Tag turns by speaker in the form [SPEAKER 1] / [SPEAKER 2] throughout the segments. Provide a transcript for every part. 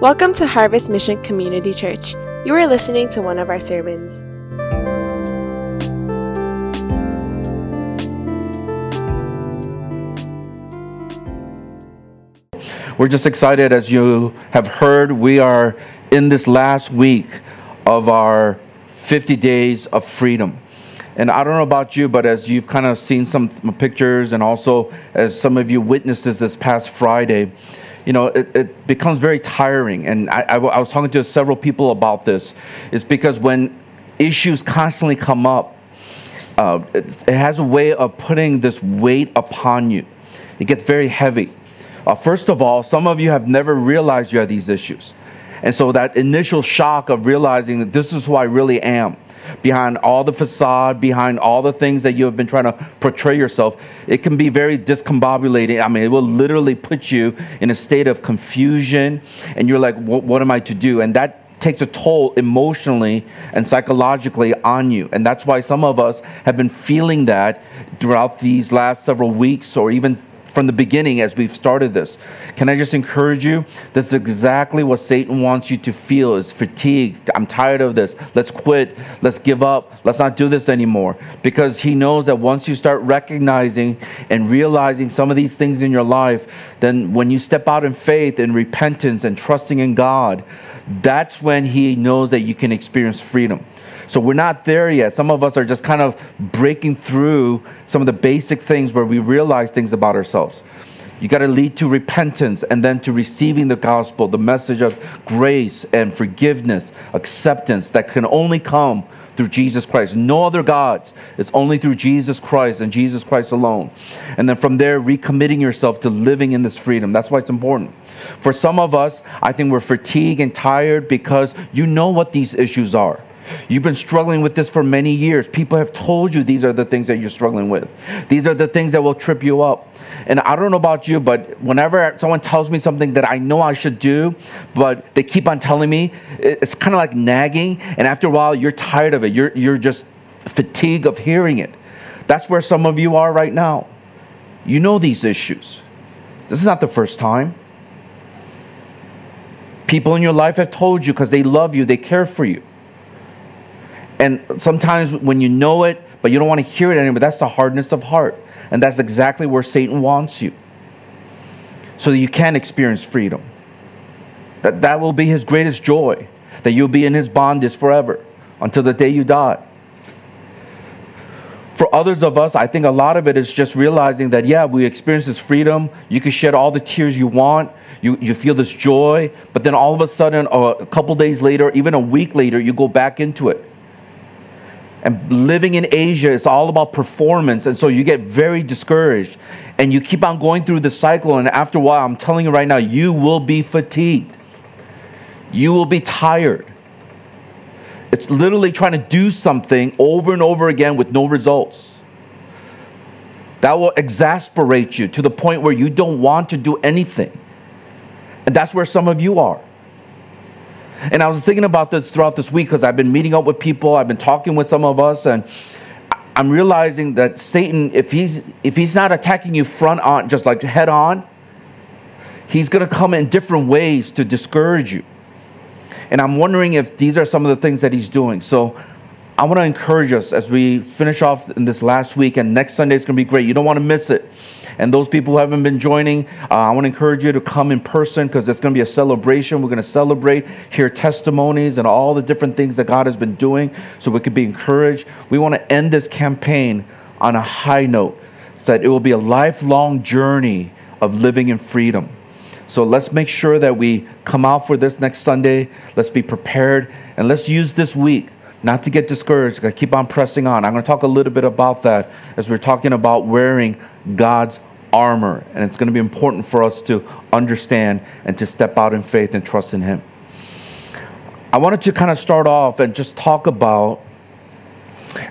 [SPEAKER 1] Welcome to Harvest Mission Community Church. You are listening to one of our sermons.
[SPEAKER 2] We're just excited, as you have heard, we are in this last week of our 50 days of freedom. And I don't know about you, but as you've kind of seen some pictures, and also as some of you witnessed this, past Friday, you know, it, it becomes very tiring. And I, I, I was talking to several people about this. It's because when issues constantly come up, uh, it, it, has a way of putting this weight upon you. It gets very heavy. Uh, first of all, some of you have never realized you have these issues. And so that initial shock of realizing that this is who I really am, behind all the facade, behind all the things that you have been trying to portray yourself, it can be very discombobulating. I mean, it will literally put you in a state of confusion, and you're like, what am I to do? And that takes a toll emotionally and psychologically on you. And that's why some of us have been feeling that throughout these last several weeks or even from the beginning as we've started this. Can I just encourage you? That's exactly what Satan wants you to feel is fatigue. I'm tired of this. Let's quit. Let's give up. Let's not do this anymore. Because he knows that once you start recognizing and realizing some of these things in your life, then when you step out in faith and repentance and trusting in God, that's when he knows that you can experience freedom. So we're not there yet. Some of us are just kind of breaking through some of the basic things where we realize things about ourselves. You got to lead to repentance and then to receiving the gospel, the message of grace and forgiveness, acceptance that can only come through Jesus Christ. No other gods. It's only through Jesus Christ and Jesus Christ alone. And then from there, recommitting yourself to living in this freedom. That's why it's important. For some of us, I think we're fatigued and tired because you know what these issues are. You've been struggling with this for many years. People have told you these are the things that you're struggling with. These are the things that will trip you up. And I don't know about you, but whenever someone tells me something that I know I should do, but they keep on telling me, it's kind of like nagging. And after a while, you're tired of it. You're, you're just fatigued of hearing it. That's where some of you are right now. You know these issues. This is not the first time. People in your life have told you because they love you, they care for you. And sometimes when you know it, but you don't want to hear it anymore, that's the hardness of heart. And that's exactly where Satan wants you. So that you can experience freedom. That that will be his greatest joy. That you'll be in his bondage forever until the day you die. For others of us, I think a lot of it is just realizing that, yeah, we experience this freedom. You can shed all the tears you want. You, you feel this joy. But then all of a sudden, a couple days later, even a week later, you go back into it. And living in Asia is all about performance. And so you get very discouraged. And you keep on going through the cycle. And after a while, I'm telling you right now, you will be fatigued. You will be tired. It's literally trying to do something over and over again with no results. That will exasperate you to the point where you don't want to do anything. And that's where some of you are. And I was thinking about this throughout this week because I've been meeting up with people, I've been talking with some of us, and I'm realizing that Satan, if he's if he's not attacking you front on, just like head on, he's going to come in different ways to discourage you. And I'm wondering if these are some of the things that he's doing. So I want to encourage us as we finish off in this last week, and next Sunday is going to be great. You don't want to miss it. And those people who haven't been joining, uh, I want to encourage you to come in person because it's going to be a celebration. We're going to celebrate, hear testimonies, and all the different things that God has been doing so we could be encouraged. We want to end this campaign on a high note so that it will be a lifelong journey of living in freedom. So let's make sure that we come out for this next Sunday. Let's be prepared and let's use this week not to get discouraged. I keep on pressing on. I'm going to talk a little bit about that as we're talking about wearing God's armor. And it's going to be important for us to understand and to step out in faith and trust in Him. I wanted to kind of start off and just talk about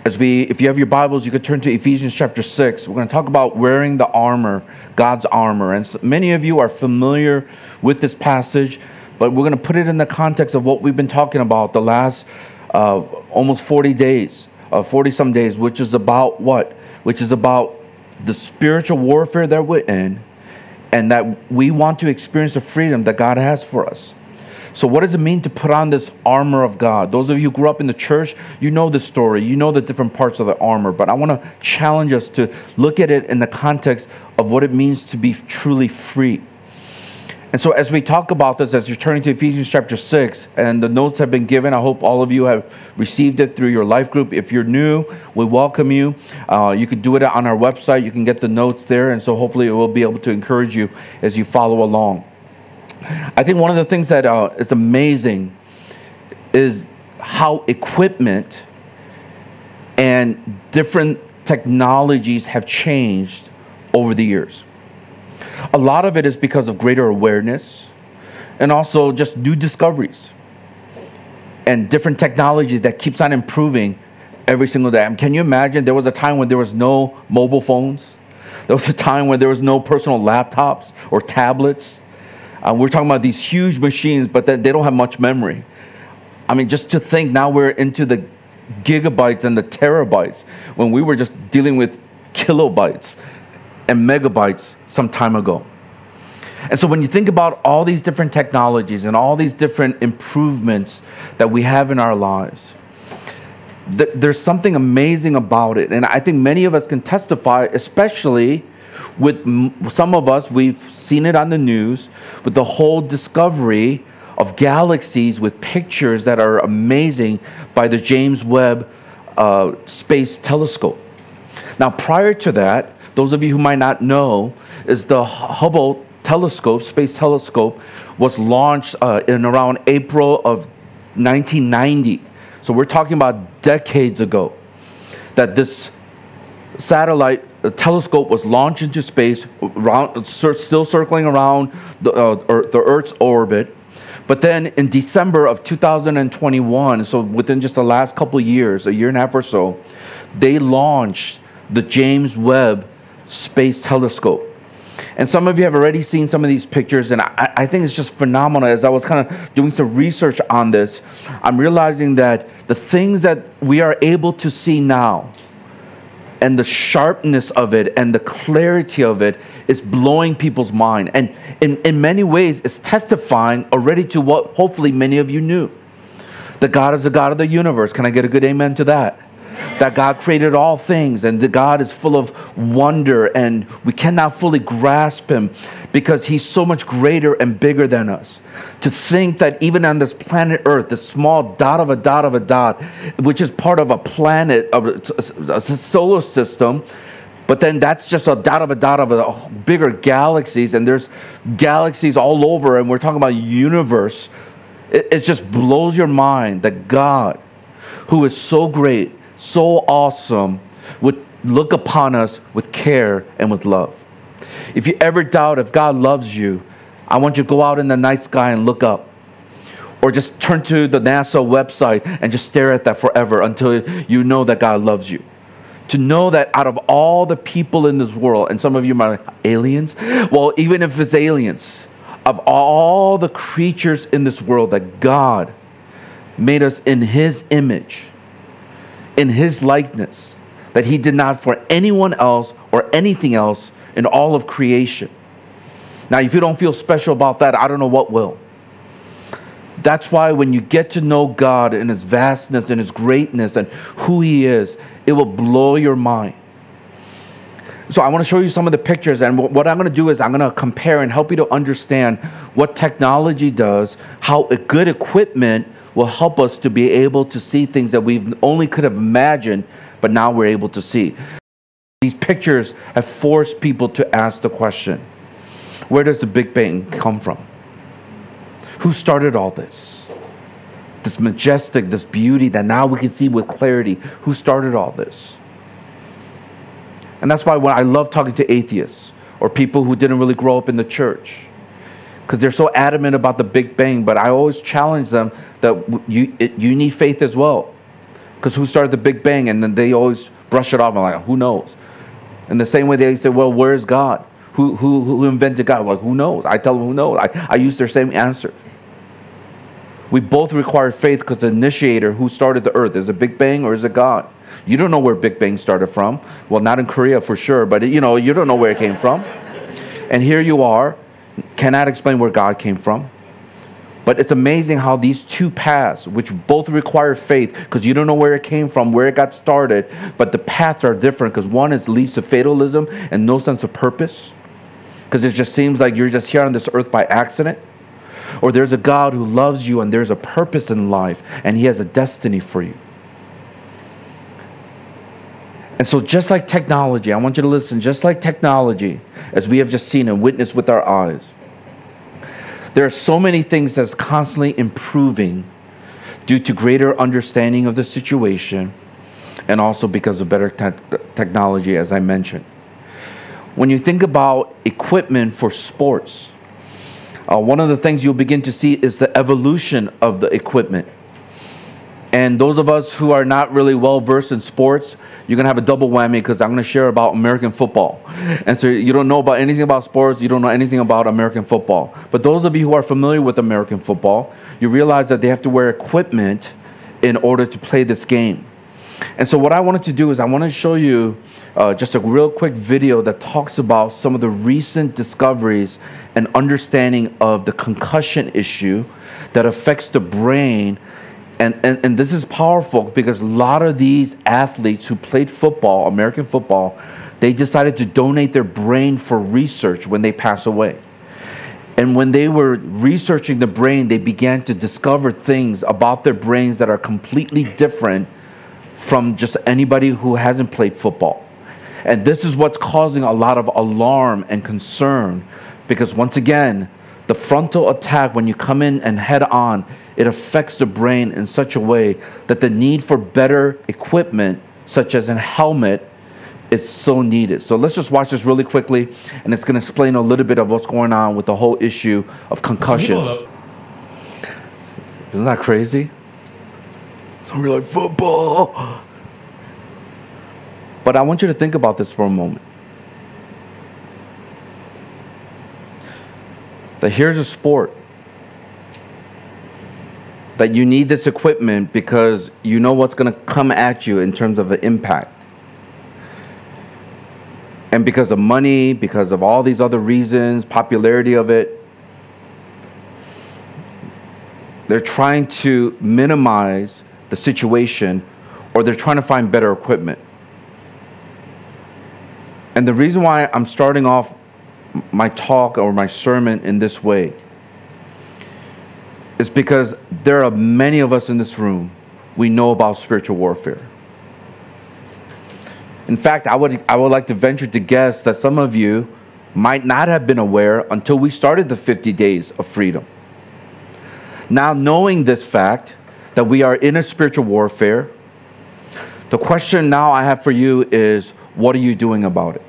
[SPEAKER 2] as we if you have your bibles you could turn to ephesians chapter 6 we're going to talk about wearing the armor god's armor and so many of you are familiar with this passage but we're going to put it in the context of what we've been talking about the last uh, almost 40 days, uh, 40 some days, which is about what? Which is about the spiritual warfare that we're in and that we want to experience the freedom that God has for us. So, what does it mean to put on this armor of God? Those of you who grew up in the church, you know the story, you know the different parts of the armor, but I want to challenge us to look at it in the context of what it means to be truly free. And so, as we talk about this, as you're turning to Ephesians chapter 6, and the notes have been given, I hope all of you have received it through your life group. If you're new, we welcome you. Uh, you can do it on our website, you can get the notes there, and so hopefully it will be able to encourage you as you follow along. I think one of the things that uh, is amazing is how equipment and different technologies have changed over the years. A lot of it is because of greater awareness and also just new discoveries and different technology that keeps on improving every single day. I mean, can you imagine there was a time when there was no mobile phones? There was a time when there was no personal laptops or tablets. Uh, we're talking about these huge machines, but they don't have much memory. I mean, just to think now we're into the gigabytes and the terabytes when we were just dealing with kilobytes and megabytes some time ago. And so when you think about all these different technologies and all these different improvements that we have in our lives, th- there's something amazing about it. And I think many of us can testify, especially with m- some of us, we've seen it on the news with the whole discovery of galaxies with pictures that are amazing by the James Webb uh, Space Telescope. Now, prior to that, those of you who might not know, is the Hubble telescope, space telescope, was launched uh, in around April of 1990. So we're talking about decades ago that this satellite the telescope was launched into space, around, still circling around the, uh, the Earth's orbit. But then in December of 2021, so within just the last couple years, a year and a half or so, they launched the James Webb Space Telescope. And some of you have already seen some of these pictures, and I, I, think it's just phenomenal. As I was kind of doing some research on this, I'm realizing that the things that we are able to see now, and the sharpness of it and the clarity of it is blowing people's mind. And in, in many ways, it's testifying already to what hopefully many of you knew. That God is the God of the universe. Can I get a good amen to that? That God created all things and that God is full of wonder and we cannot fully grasp Him because He's so much greater and bigger than us. To think that even on this planet Earth, this small dot of a dot of a dot, which is part of a planet, of a solar system, but then that's just a dot of a dot of a bigger galaxies, and there's galaxies all over, and we're talking about universe. It, it just blows your mind that God, who is so great, so awesome would look upon us with care and with love. If you ever doubt if God loves you, I want you to go out in the night sky and look up. Or just turn to the NASA website and just stare at that forever until you know that God loves you. To know that out of all the people in this world, and some of you might aliens? Well, even if it's aliens, of all the creatures in this world, that God made us in His image in his likeness that he did not for anyone else or anything else in all of creation. Now, if you don't feel special about that, I don't know what will. That's why when you get to know God and his vastness and his greatness and who he is, it will blow your mind. So, I want to show you some of the pictures, and what I'm going to do is I'm going to compare and help you to understand what technology does, how good equipment will help us to be able to see things that we only could have imagined, but now we're able to see. These pictures have forced people to ask the question where does the Big Bang come from? Who started all this? This majestic, this beauty that now we can see with clarity. Who started all this? And that's why when I love talking to atheists or people who didn't really grow up in the church because they're so adamant about the Big Bang. But I always challenge them that you, it, you need faith as well. Because who started the Big Bang? And then they always brush it off and like, who knows? In the same way they say, well, where's God? Who, who, who invented God? Like, who knows? I tell them, who knows? I, I use their same answer. We both require faith because the initiator who started the earth is it Big Bang or is it God? You don't know where Big Bang started from. Well, not in Korea for sure, but you know, you don't know where it came from. And here you are cannot explain where God came from. But it's amazing how these two paths, which both require faith, because you don't know where it came from, where it got started, but the paths are different because one is leads to fatalism and no sense of purpose. Because it just seems like you're just here on this earth by accident. Or there's a God who loves you and there's a purpose in life and He has a destiny for you. And so, just like technology, I want you to listen, just like technology, as we have just seen and witnessed with our eyes, there are so many things that's constantly improving due to greater understanding of the situation and also because of better te- technology, as I mentioned. When you think about equipment for sports, uh, one of the things you'll begin to see is the evolution of the equipment. And those of us who are not really well versed in sports, you're gonna have a double whammy because I'm gonna share about American football. And so you don't know about anything about sports, you don't know anything about American football. But those of you who are familiar with American football, you realize that they have to wear equipment in order to play this game. And so what I wanted to do is I want to show you uh, just a real quick video that talks about some of the recent discoveries and understanding of the concussion issue that affects the brain and, and, and this is powerful because a lot of these athletes who played football, American football, they decided to donate their brain for research when they pass away. And when they were researching the brain, they began to discover things about their brains that are completely different from just anybody who hasn't played football. And this is what's causing a lot of alarm and concern because, once again, the frontal attack, when you come in and head on, it affects the brain in such a way that the need for better equipment, such as a helmet, is so needed. So let's just watch this really quickly, and it's going to explain a little bit of what's going on with the whole issue of concussions. Isn't that crazy? Somebody like football. But I want you to think about this for a moment. that here's a sport that you need this equipment because you know what's going to come at you in terms of the impact. And because of money, because of all these other reasons, popularity of it, they're trying to minimize the situation or they're trying to find better equipment. And the reason why I'm starting off my talk or my sermon in this way is because there are many of us in this room, we know about spiritual warfare. In fact, I would, I would like to venture to guess that some of you might not have been aware until we started the 50 days of freedom. Now, knowing this fact that we are in a spiritual warfare, the question now I have for you is what are you doing about it?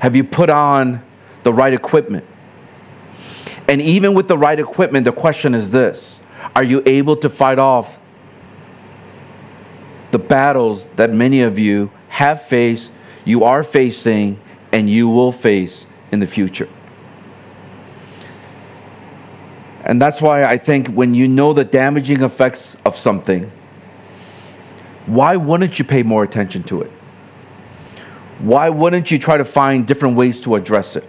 [SPEAKER 2] Have you put on the right equipment? And even with the right equipment, the question is this Are you able to fight off the battles that many of you have faced, you are facing, and you will face in the future? And that's why I think when you know the damaging effects of something, why wouldn't you pay more attention to it? why wouldn't you try to find different ways to address it?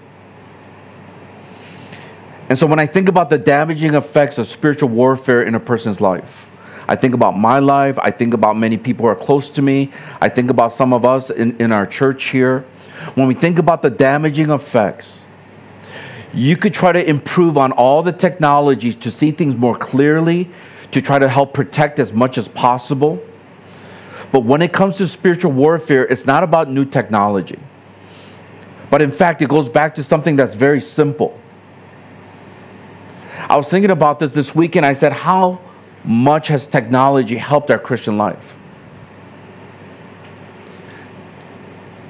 [SPEAKER 2] And so when I think about the damaging effects of spiritual warfare in a person's life, I think about my life, I think about many people who are close to me, I think about some of us in, in our church here. When we think about the damaging effects, you could try to improve on all the technologies to see things more clearly, to try to help protect as much as possible. But when it comes to spiritual warfare, it's not about new technology. But in fact, it goes back to something that's very simple. I was thinking about this this weekend. I said, How much has technology helped our Christian life?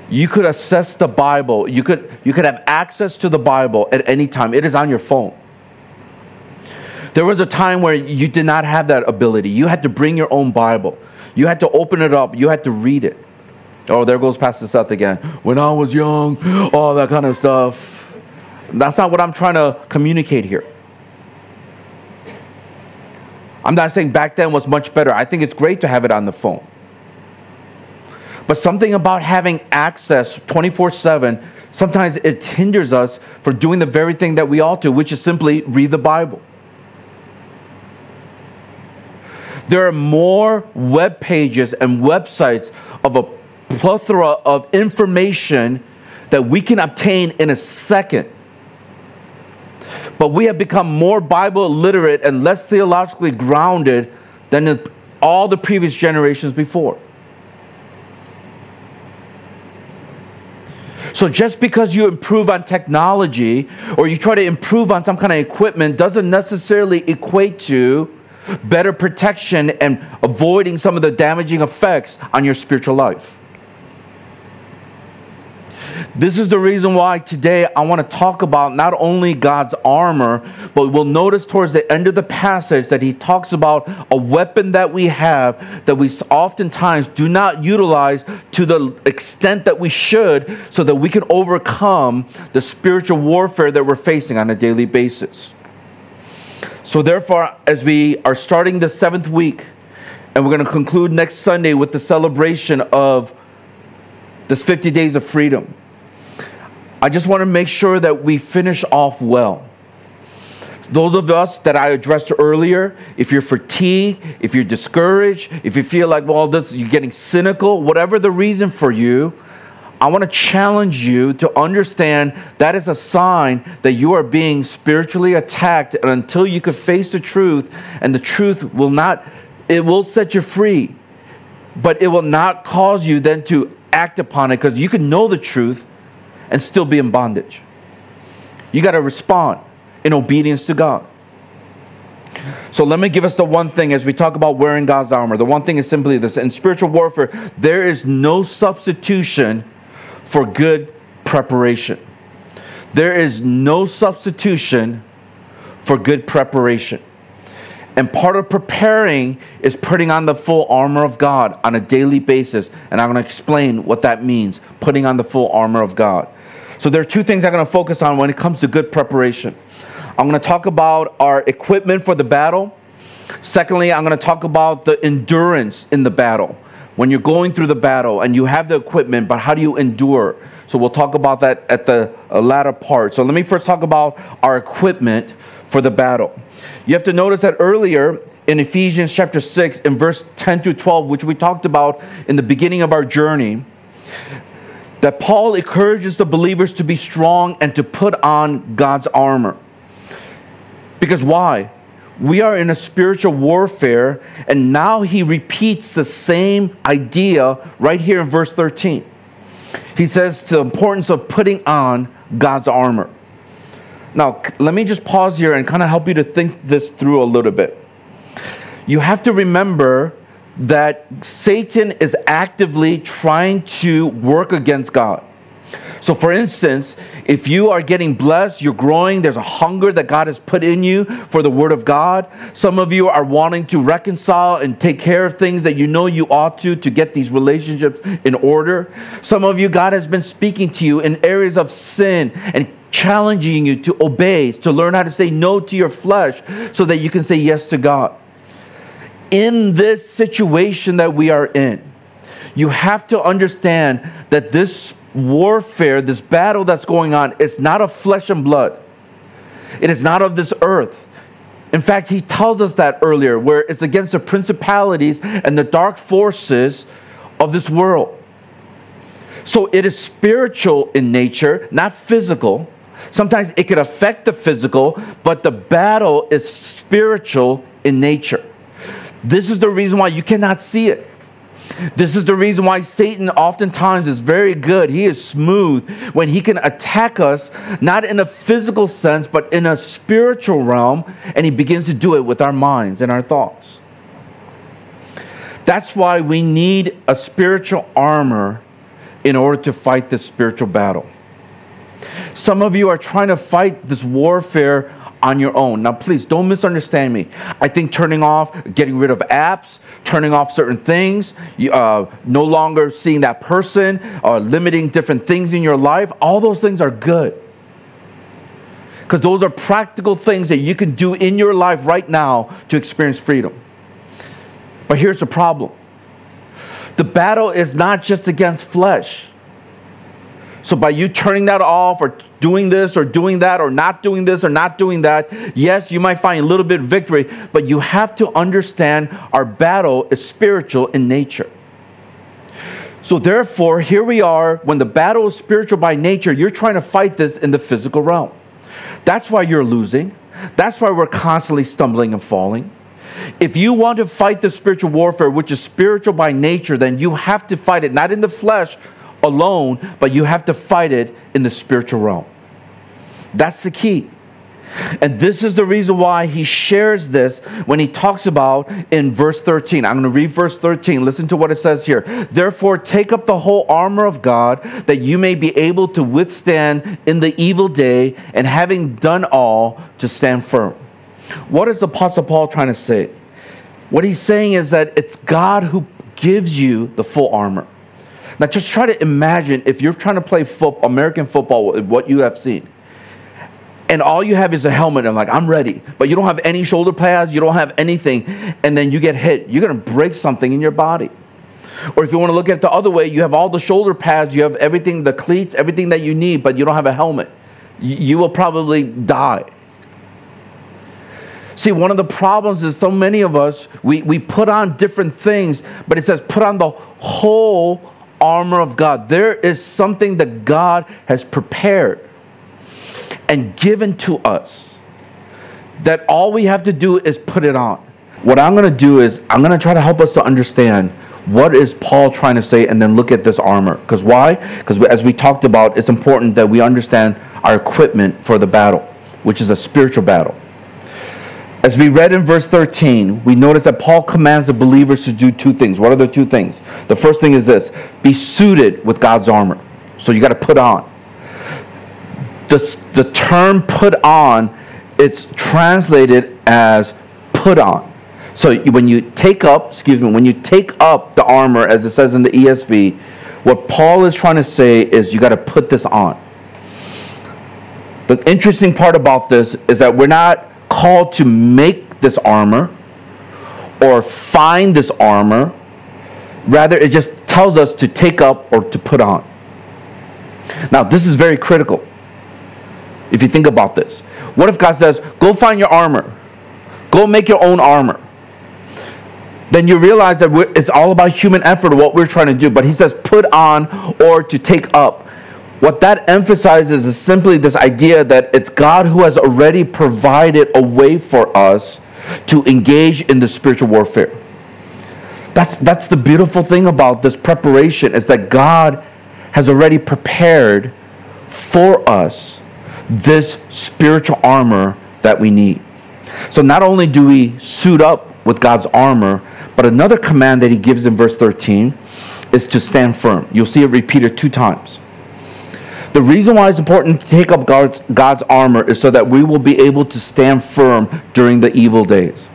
[SPEAKER 2] You could assess the Bible, you could, you could have access to the Bible at any time, it is on your phone. There was a time where you did not have that ability. You had to bring your own Bible. You had to open it up, you had to read it. Oh, there goes Pastor Seth again. When I was young, all that kind of stuff. That's not what I'm trying to communicate here. I'm not saying back then was much better. I think it's great to have it on the phone. But something about having access 24 7, sometimes it hinders us from doing the very thing that we ought to, which is simply read the Bible. There are more web pages and websites of a plethora of information that we can obtain in a second. But we have become more Bible literate and less theologically grounded than all the previous generations before. So just because you improve on technology or you try to improve on some kind of equipment doesn't necessarily equate to better protection and avoiding some of the damaging effects on your spiritual life. This is the reason why today I want to talk about not only God's armor, but we'll notice towards the end of the passage that he talks about a weapon that we have that we oftentimes do not utilize to the extent that we should so that we can overcome the spiritual warfare that we're facing on a daily basis. So, therefore, as we are starting the seventh week, and we're going to conclude next Sunday with the celebration of this 50 days of freedom, I just want to make sure that we finish off well. Those of us that I addressed earlier, if you're fatigued, if you're discouraged, if you feel like, well, this, you're getting cynical, whatever the reason for you, I want to challenge you to understand that is a sign that you are being spiritually attacked and until you can face the truth and the truth will not it will set you free but it will not cause you then to act upon it because you can know the truth and still be in bondage you got to respond in obedience to God so let me give us the one thing as we talk about wearing God's armor. The one thing is simply this in spiritual warfare, there is no substitution for good preparation. There is no substitution for good preparation. And part of preparing is putting on the full armor of God on a daily basis. And I'm going to explain what that means putting on the full armor of God. So, there are two things I'm going to focus on when it comes to good preparation. I'm going to talk about our equipment for the battle. Secondly, I'm going to talk about the endurance in the battle when you're going through the battle and you have the equipment, but how do you endure? So we'll talk about that at the uh, latter part. So let me first talk about our equipment for the battle. You have to notice that earlier in Ephesians chapter 6, in verse 10 to 12, which we talked about in the beginning of our journey, that Paul encourages the believers to be strong and to put on God's armor. Because why? we are in a spiritual warfare, and now he repeats the same idea right here in verse 13. He says the importance of putting on God's armor. Now, let me just pause here and kind of help you to think this through a little bit. You have to remember that Satan is actively trying to work against God. So, for instance, if you are getting blessed, you're growing, there's a hunger that God has put in you for the Word of God. Some of you are wanting to reconcile and take care of things that you know you ought to to get these relationships in order. Some of you, God has been speaking to you in areas of sin and challenging you to obey, to learn how to say no to your flesh so that you can say yes to God. In this situation that we are in, you have to understand that this warfare, this battle that's going on, it's not of flesh and blood. It is not of this earth. In fact, he tells us that earlier, where it's against the principalities and the dark forces of this world. So it is spiritual in nature, not physical. Sometimes it can affect the physical, but the battle is spiritual in nature. This is the reason why you cannot see it. This is the reason why Satan oftentimes is very good. He is smooth when he can attack us, not in a physical sense, but in a spiritual realm, and he begins to do it with our minds and our thoughts. That's why we need a spiritual armor in order to fight this spiritual battle. Some of you are trying to fight this warfare on your own. Now, please don't misunderstand me. I think turning off, getting rid of apps, turning off certain things, uh, no longer seeing that person, or uh, limiting different things in your life, all those things are good. Because those are practical things that you can do in your life right now to experience freedom. But here's the problem The battle is not just against flesh. So by you turning that off or doing this or doing that or not doing this or not doing that, yes, you might find a little bit of victory, but you have to understand our battle is spiritual in nature. So therefore, here we are when the battle is spiritual by nature, you're trying to fight this in the physical realm. That's why you're losing. That's why we're constantly stumbling and falling. If you want to fight the spiritual warfare, which is spiritual by nature, then you have to fight it not in the flesh, alone, but you have to fight it in the spiritual realm. That's the key. And this is the reason why he shares this when he talks about in verse 13. I'm going to read verse 13. Listen to what it says here. Therefore, take up the whole armor of God that you may be able to withstand in the evil day, and having done all, to stand firm. What is the Apostle Paul trying to say? What he's saying is that it's God who gives you the full armor. Now, just try to imagine if you're trying to play foot, American football, what you have seen, and all you have is a helmet. And I'm like, I'm ready, but you don't have any shoulder pads, you don't have anything, and then you get hit. You're going to break something in your body. Or if you want to look at it the other way, you have all the shoulder pads, you have everything, the cleats, everything that you need, but you don't have a helmet. You will probably die. See, one of the problems is so many of us, we, we put on different things, but it says put on the whole armor of God. There is something that God has prepared and given to us that all we have to do is put it on. What I'm going to do is I'm going to try to help us to understand what is Paul trying to say and then look at this armor. Because why? Because as we talked about, it's important that we understand our equipment for the battle, which is a spiritual battle. As we read in verse 13, we notice that Paul commands the believers to do two things. What are the two things? The first thing is this be suited with God's armor. So you got to put on. The, the term put on, it's translated as put on. So when you take up, excuse me, when you take up the armor, as it says in the ESV, what Paul is trying to say is you got to put this on. The interesting part about this is that we're not called to make this armor or find this armor. Rather, it just tells us to take up or to put on. Now, this is very critical if you think about this. What if God says, go find your armor, go make your own armor? Then you realize that it's all about human effort, what we're trying to do. But He says, put on or to take up. What that emphasizes is simply this idea that it's God who has already provided a way for us to engage in the spiritual warfare. That's, that's the beautiful thing about this preparation is that God has already prepared for us this spiritual armor that we need. So not only do we suit up with God's armor, but another command that he gives in verse 13 is to stand firm. You'll see it repeated two times. The reason why it's important to take up God's, God's armor is so that we will be able to stand firm during the evil days.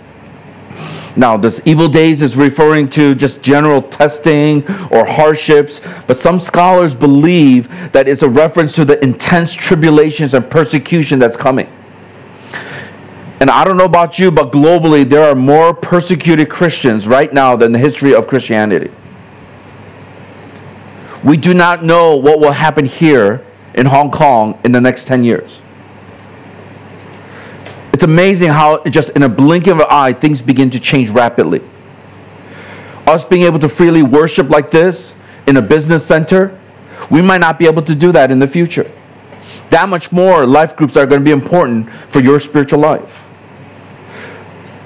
[SPEAKER 2] Now, this evil days is referring to just general testing or hardships, but some scholars believe that it's a reference to the intense tribulations and persecution that's coming. And I don't know about you, but globally, there are more persecuted Christians right now than the history of Christianity. We do not know what will happen here in Hong Kong in the next 10 years. It's amazing how just in a blink of an eye things begin to change rapidly. Us being able to freely worship like this in a business center, we might not be able to do that in the future. That much more life groups are going to be important for your spiritual life.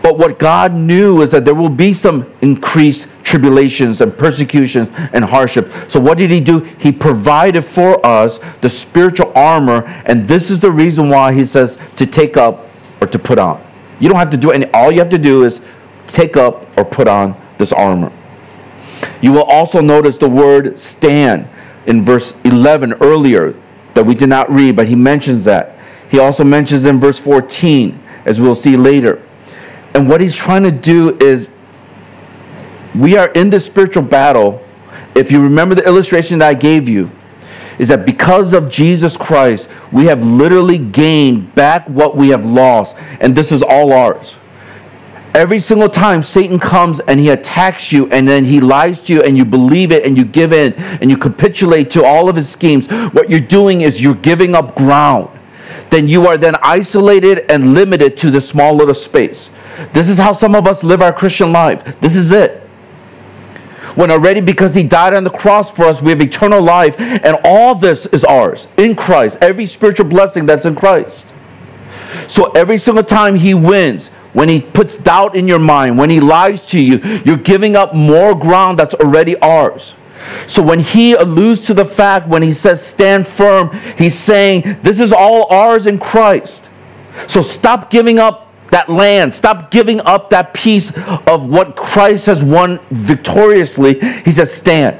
[SPEAKER 2] But what God knew is that there will be some increased tribulations and persecutions and hardship. So what did he do? He provided for us the spiritual armor, and this is the reason why he says to take up or to put on. You don't have to do any all you have to do is take up or put on this armor. You will also notice the word stand in verse 11 earlier that we did not read, but he mentions that. He also mentions in verse 14, as we'll see later. And what he's trying to do is, we are in this spiritual battle. If you remember the illustration that I gave you, is that because of Jesus Christ, we have literally gained back what we have lost, and this is all ours. Every single time Satan comes and he attacks you and then he lies to you and you believe it and you give in and you capitulate to all of his schemes, what you're doing is you're giving up ground. Then you are then isolated and limited to the small little space. This is how some of us live our Christian life. This is it. When already, because he died on the cross for us, we have eternal life, and all this is ours in Christ, every spiritual blessing that's in Christ. So every single time he wins, when he puts doubt in your mind, when he lies to you, you're giving up more ground that's already ours. So when he alludes to the fact, when he says stand firm, he's saying this is all ours in Christ. So stop giving up that land. Stop giving up that piece of what Christ has won victoriously. He says, stand.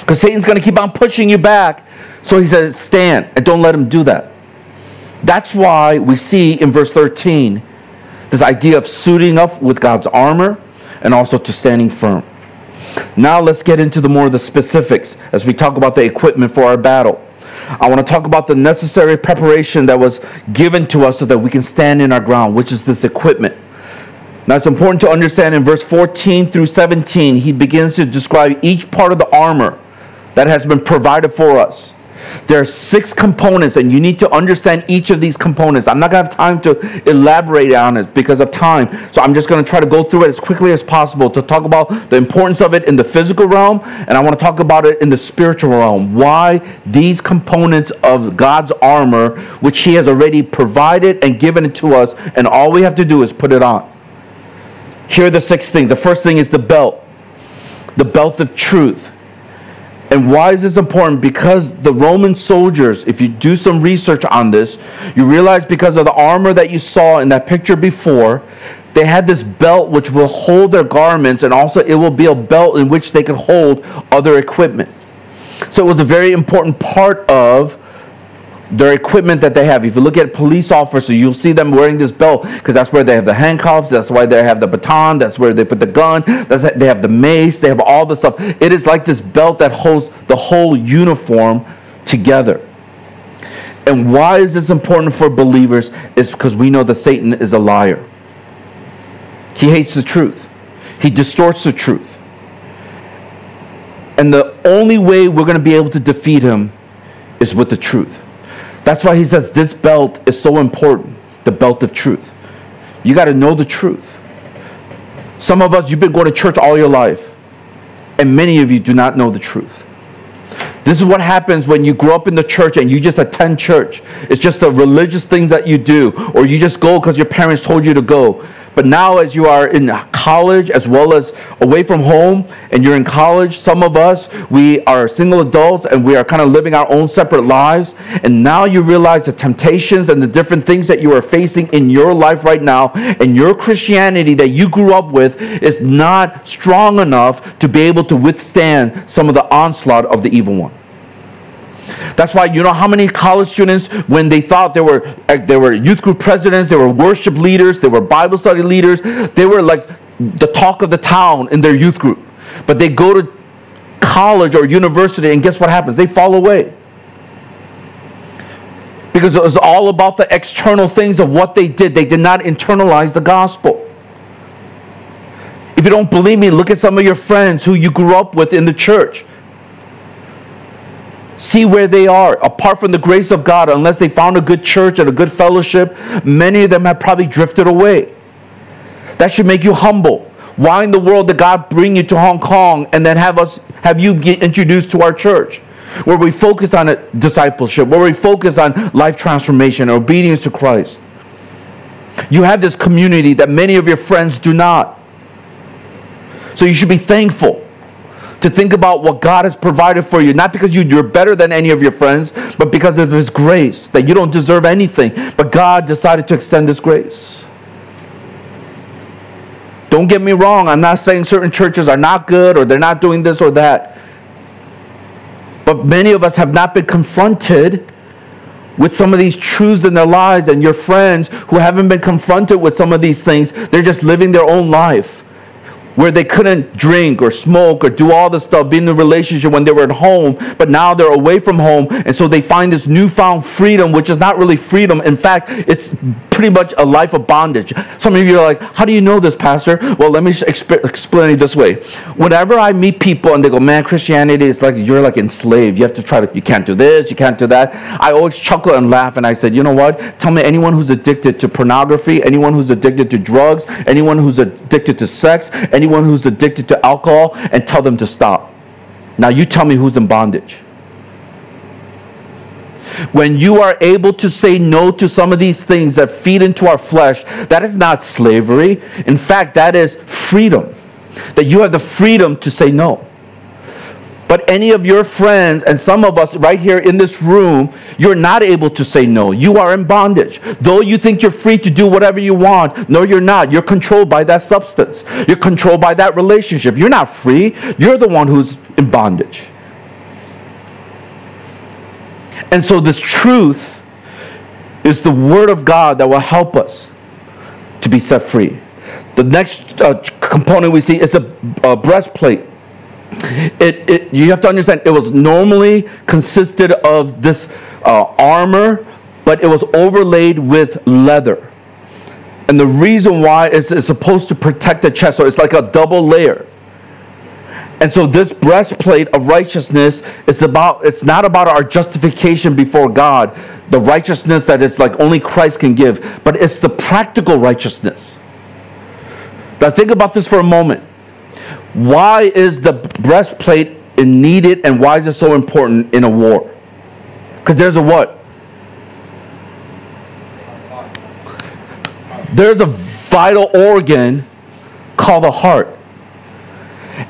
[SPEAKER 2] Because Satan's going to keep on pushing you back. So he says, stand, and don't let him do that. That's why we see in verse 13 this idea of suiting up with God's armor and also to standing firm. Now let's get into the more of the specifics as we talk about the equipment for our battle. I want to talk about the necessary preparation that was given to us so that we can stand in our ground, which is this equipment. Now, it's important to understand in verse 14 through 17, he begins to describe each part of the armor that has been provided for us. There are six components, and you need to understand each of these components. I'm not going to have time to elaborate on it because of time, so I'm just going to try to go through it as quickly as possible to talk about the importance of it in the physical realm, and I want to talk about it in the spiritual realm. Why these components of God's armor, which He has already provided and given it to us, and all we have to do is put it on. Here are the six things. The first thing is the belt, the belt of truth. And why is this important? Because the Roman soldiers, if you do some research on this, you realize because of the armor that you saw in that picture before, they had this belt which will hold their garments, and also it will be a belt in which they can hold other equipment. So it was a very important part of their equipment that they have. If you look at police officers, you'll see them wearing this belt because that's where they have the handcuffs, that's why they have the baton, that's where they put the gun, that's, they have the mace, they have all the stuff. It is like this belt that holds the whole uniform together. And why is this important for believers? Is because we know that Satan is a liar. He hates the truth. He distorts the truth. And the only way we're going to be able to defeat him is with the truth. That's why he says this belt is so important the belt of truth. You got to know the truth. Some of us, you've been going to church all your life, and many of you do not know the truth. This is what happens when you grow up in the church and you just attend church. It's just the religious things that you do, or you just go because your parents told you to go. But now, as you are in college as well as away from home, and you're in college, some of us, we are single adults and we are kind of living our own separate lives. And now you realize the temptations and the different things that you are facing in your life right now, and your Christianity that you grew up with is not strong enough to be able to withstand some of the onslaught of the evil one. That's why you know how many college students, when they thought they were uh, they were youth group presidents, they were worship leaders, they were Bible study leaders, they were like the talk of the town in their youth group. But they go to college or university, and guess what happens? They fall away. Because it was all about the external things of what they did. They did not internalize the gospel. If you don't believe me, look at some of your friends who you grew up with in the church see where they are apart from the grace of God, unless they found a good church and a good fellowship. Many of them have probably drifted away. That should make you humble. Why in the world did God bring you to Hong Kong and then have us have you get introduced to our church? Where we focus on discipleship, where we focus on life transformation, obedience to Christ. You have this community that many of your friends do not. So you should be thankful to think about what God has provided for you, not because you're better than any of your friends, but because of His grace, that you don't deserve anything, but God decided to extend His grace. Don't get me wrong, I'm not saying certain churches are not good or they're not doing this or that. But many of us have not been confronted with some of these truths in their lives, and your friends who haven't been confronted with some of these things, they're just living their own life where they couldn't drink or smoke or do all this stuff, be in a relationship when they were at home, but now they're away from home. And so they find this newfound freedom, which is not really freedom. In fact, it's pretty much a life of bondage. Some of you are like, How do you know this, Pastor? Well, let me exp- explain it this way. Whenever I meet people and they go, Man, Christianity is like you're like enslaved. You have to try to, you can't do this, you can't do that. I always chuckle and laugh and I said, You know what? Tell me anyone who's addicted to pornography, anyone who's addicted to drugs, anyone who's addicted to sex, anyone anyone who's addicted to alcohol and tell them to stop. Now you tell me who's in bondage. When you are able to say no to some of these things that feed into our flesh, that is not slavery. In fact, that is freedom. That you have the freedom to say no. But any of your friends and some of us right here in this room, you're not able to say no. You are in bondage. Though you think you're free to do whatever you want, no, you're not. You're controlled by that substance, you're controlled by that relationship. You're not free, you're the one who's in bondage. And so, this truth is the Word of God that will help us to be set free. The next uh, component we see is the uh, breastplate it, it, you have to understand, it was normally consisted of this uh, armor, but it was overlaid with leather. And the reason why is it's supposed to protect the chest, so it's like a double layer. And so this breastplate of righteousness is about it's not about our justification before God, the righteousness that is like only Christ can give, but it's the practical righteousness. Now think about this for a moment. Why is the breastplate needed and why is it so important in a war? Because there's a what? There's a vital organ called the heart.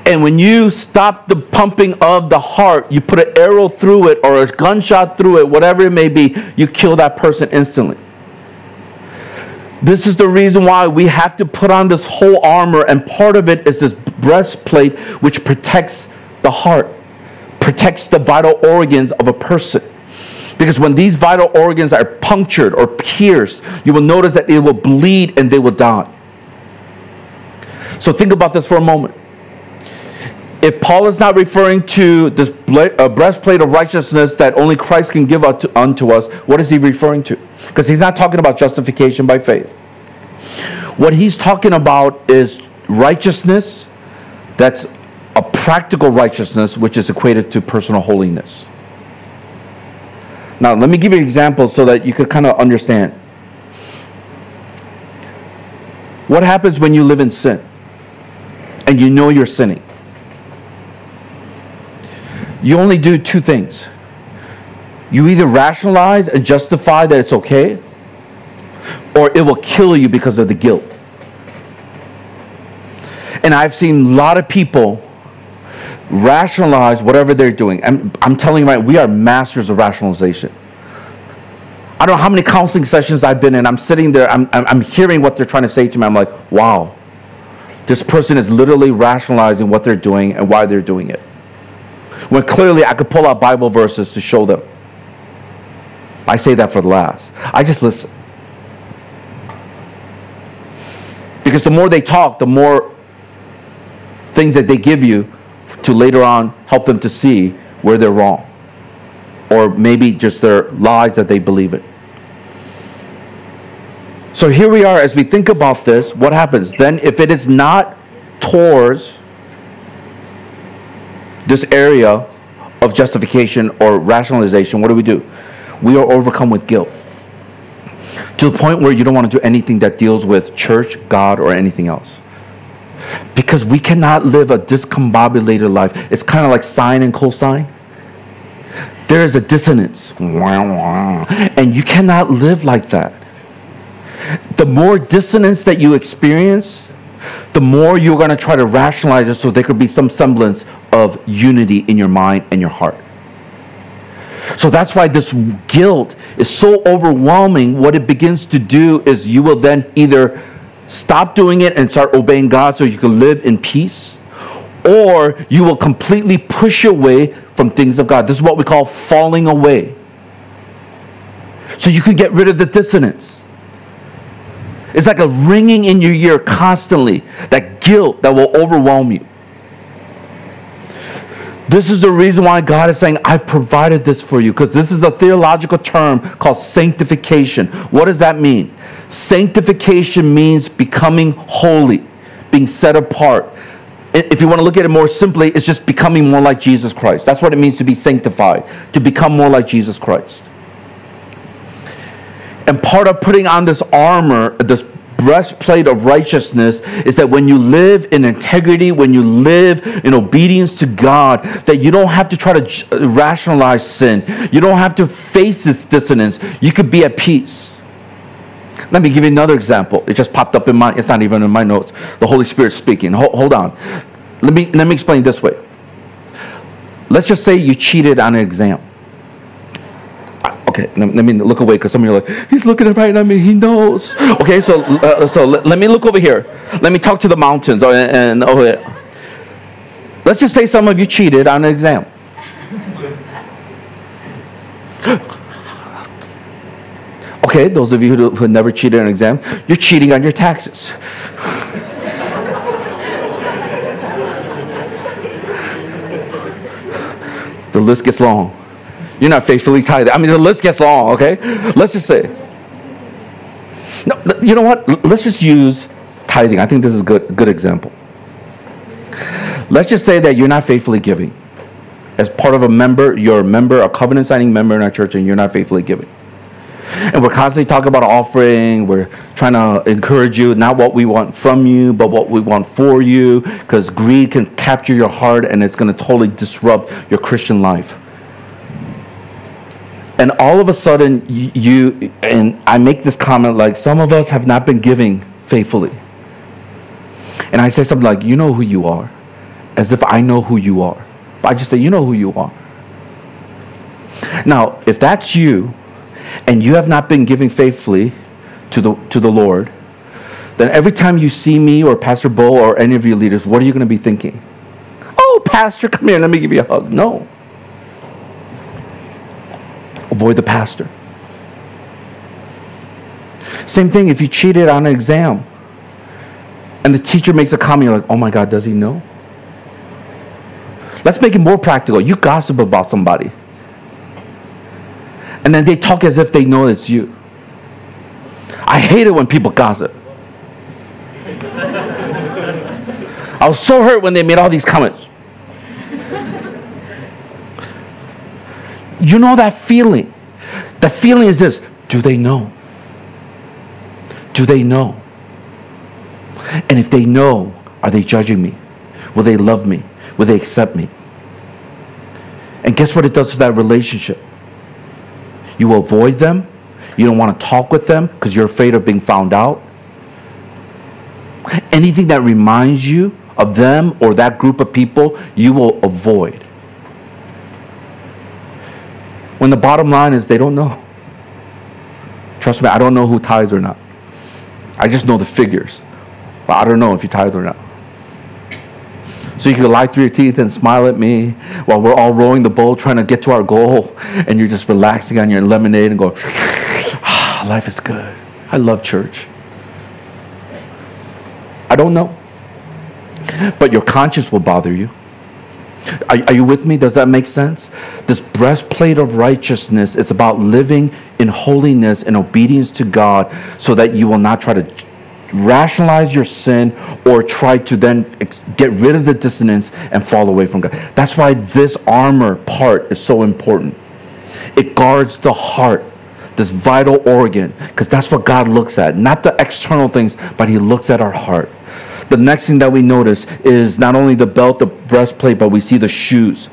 [SPEAKER 2] And when you stop the pumping of the heart, you put an arrow through it or a gunshot through it, whatever it may be, you kill that person instantly. This is the reason why we have to put on this whole armor, and part of it is this breastplate which protects the heart, protects the vital organs of a person. Because when these vital organs are punctured or pierced, you will notice that it will bleed and they will die. So think about this for a moment. If Paul is not referring to this uh, breastplate of righteousness that only Christ can give unto us, what is he referring to? Because he's not talking about justification by faith. What he's talking about is righteousness that's a practical righteousness which is equated to personal holiness. Now, let me give you an example so that you could kind of understand. What happens when you live in sin and you know you're sinning? You only do two things you either rationalize and justify that it's okay, or it will kill you because of the guilt. And I've seen a lot of people rationalize whatever they're doing. I'm, I'm telling you right, we are masters of rationalization. I don't know how many counseling sessions I've been in. I'm sitting there, I'm, I'm, I'm hearing what they're trying to say to me. I'm like, wow, this person is literally rationalizing what they're doing and why they're doing it. When clearly I could pull out Bible verses to show them. I say that for the last. I just listen. Because the more they talk, the more things that they give you to later on help them to see where they're wrong. Or maybe just their lies that they believe in. So here we are as we think about this, what happens? Then if it is not towards this area of justification or rationalization, what do we do? we are overcome with guilt to the point where you don't want to do anything that deals with church, God, or anything else. Because we cannot live a discombobulated life. It's kind of like sine and cosine. There is a dissonance. And you cannot live like that. The more dissonance that you experience, the more you're going to try to rationalize it so there could be some semblance of unity in your mind and your heart. So that's why this guilt is so overwhelming. What it begins to do is you will then either stop doing it and start obeying God so you can live in peace, or you will completely push away from things of God. This is what we call falling away. So you can get rid of the dissonance. It's like a ringing in your ear constantly, that guilt that will overwhelm you. This is the reason why God is saying, I provided this for you, because this is a theological term called sanctification. What does that mean? Sanctification means becoming holy, being set apart. If you want to look at it more simply, it's just becoming more like Jesus Christ. That's what it means to be sanctified, to become more like Jesus Christ. And part of putting on this armor, this breastplate of righteousness is that when you live in integrity, when you live in obedience to God, that you don't have to try to uh, rationalize sin. You don't have to face this dissonance. You could be at peace. Let me give you another example. It just popped up in my, it's not even in my notes. The Holy Spirit speaking. Hold, hold on. Let me, let me explain this way. Let's just say you cheated on an exam okay, let, me look away because some of you are like, he's looking right at me. He knows. Okay, so uh, so let, let, me look over here. Let me talk to the mountains oh, and, and over there. Let's just say some of you cheated on an exam. Okay, those of you who, who never cheated on an exam, you're cheating on your taxes. the list gets long. You're not faithfully tithing. I mean, the list gets long, okay? Let's just say. No, you know what? Let's just use tithing. I think this is a good, good example. Let's just say that you're not faithfully giving. As part of a member, you're a member, a covenant signing member in our church, and you're not faithfully giving. And we're constantly talking about offering. We're trying to encourage you, not what we want from you, but what we want for you, because greed can capture your heart and it's going to totally disrupt your Christian life and all of a sudden you and i make this comment like some of us have not been giving faithfully. And i say something like you know who you are as if i know who you are. But i just say you know who you are. Now if that's you and you have not been giving faithfully to the to the lord then every time you see me or pastor bo or any of your leaders what are you going to be thinking? Oh pastor come here let me give you a hug. No avoid the pastor. Same thing if you cheated on an exam and the teacher makes a comment, you're like, oh my God, does he know? Let's make it more practical. You gossip about somebody. And then they talk as if they know it's you. I hate it when people gossip. I was so hurt when they made all these comments. You know that feeling. The feeling is this do they know? Do they know? And if they know, are they judging me? Will they love me? Will they accept me? And guess what it does to that relationship? You avoid them. You don't want to talk with them because you're afraid of being found out. Anything that reminds you of them or that group of people, you will avoid. When the bottom line is they don't know. Trust me, I don't know who tithes or not. I just know the figures. But I don't know if you tithe or not. So you can lie through your teeth and smile at me while we're all rowing the boat trying to get to our goal, and you're just relaxing on your lemonade and going, ah, life is good. I love church. I don't know. But your conscience will bother you. Are, are, you with me? Does that make sense? This breastplate of righteousness is about living in holiness and obedience to God so that you will not try to rationalize your sin or try to then get rid of the dissonance and fall away from God. That's why this armor part is so important. It guards the heart, this vital organ, because that's what God looks at. Not the external things, but He looks at our heart. The next thing that we notice is not only the belt, the breastplate, but we see the shoes.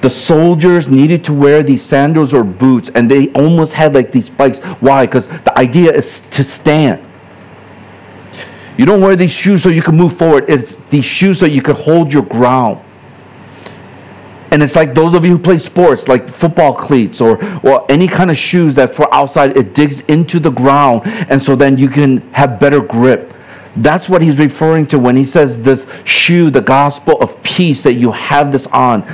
[SPEAKER 2] The soldiers needed to wear these sandals or boots, and they almost had like these spikes. Why? Because the idea is to stand. You don't wear these shoes so you can move forward. It's these shoes so you can hold your ground. And it's like those of you who play sports, like football cleats or, or any kind of shoes that for outside, it digs into the ground. And so then you can have better grip. That's what he's referring to when he says this shoe, the gospel of peace, that you have this on.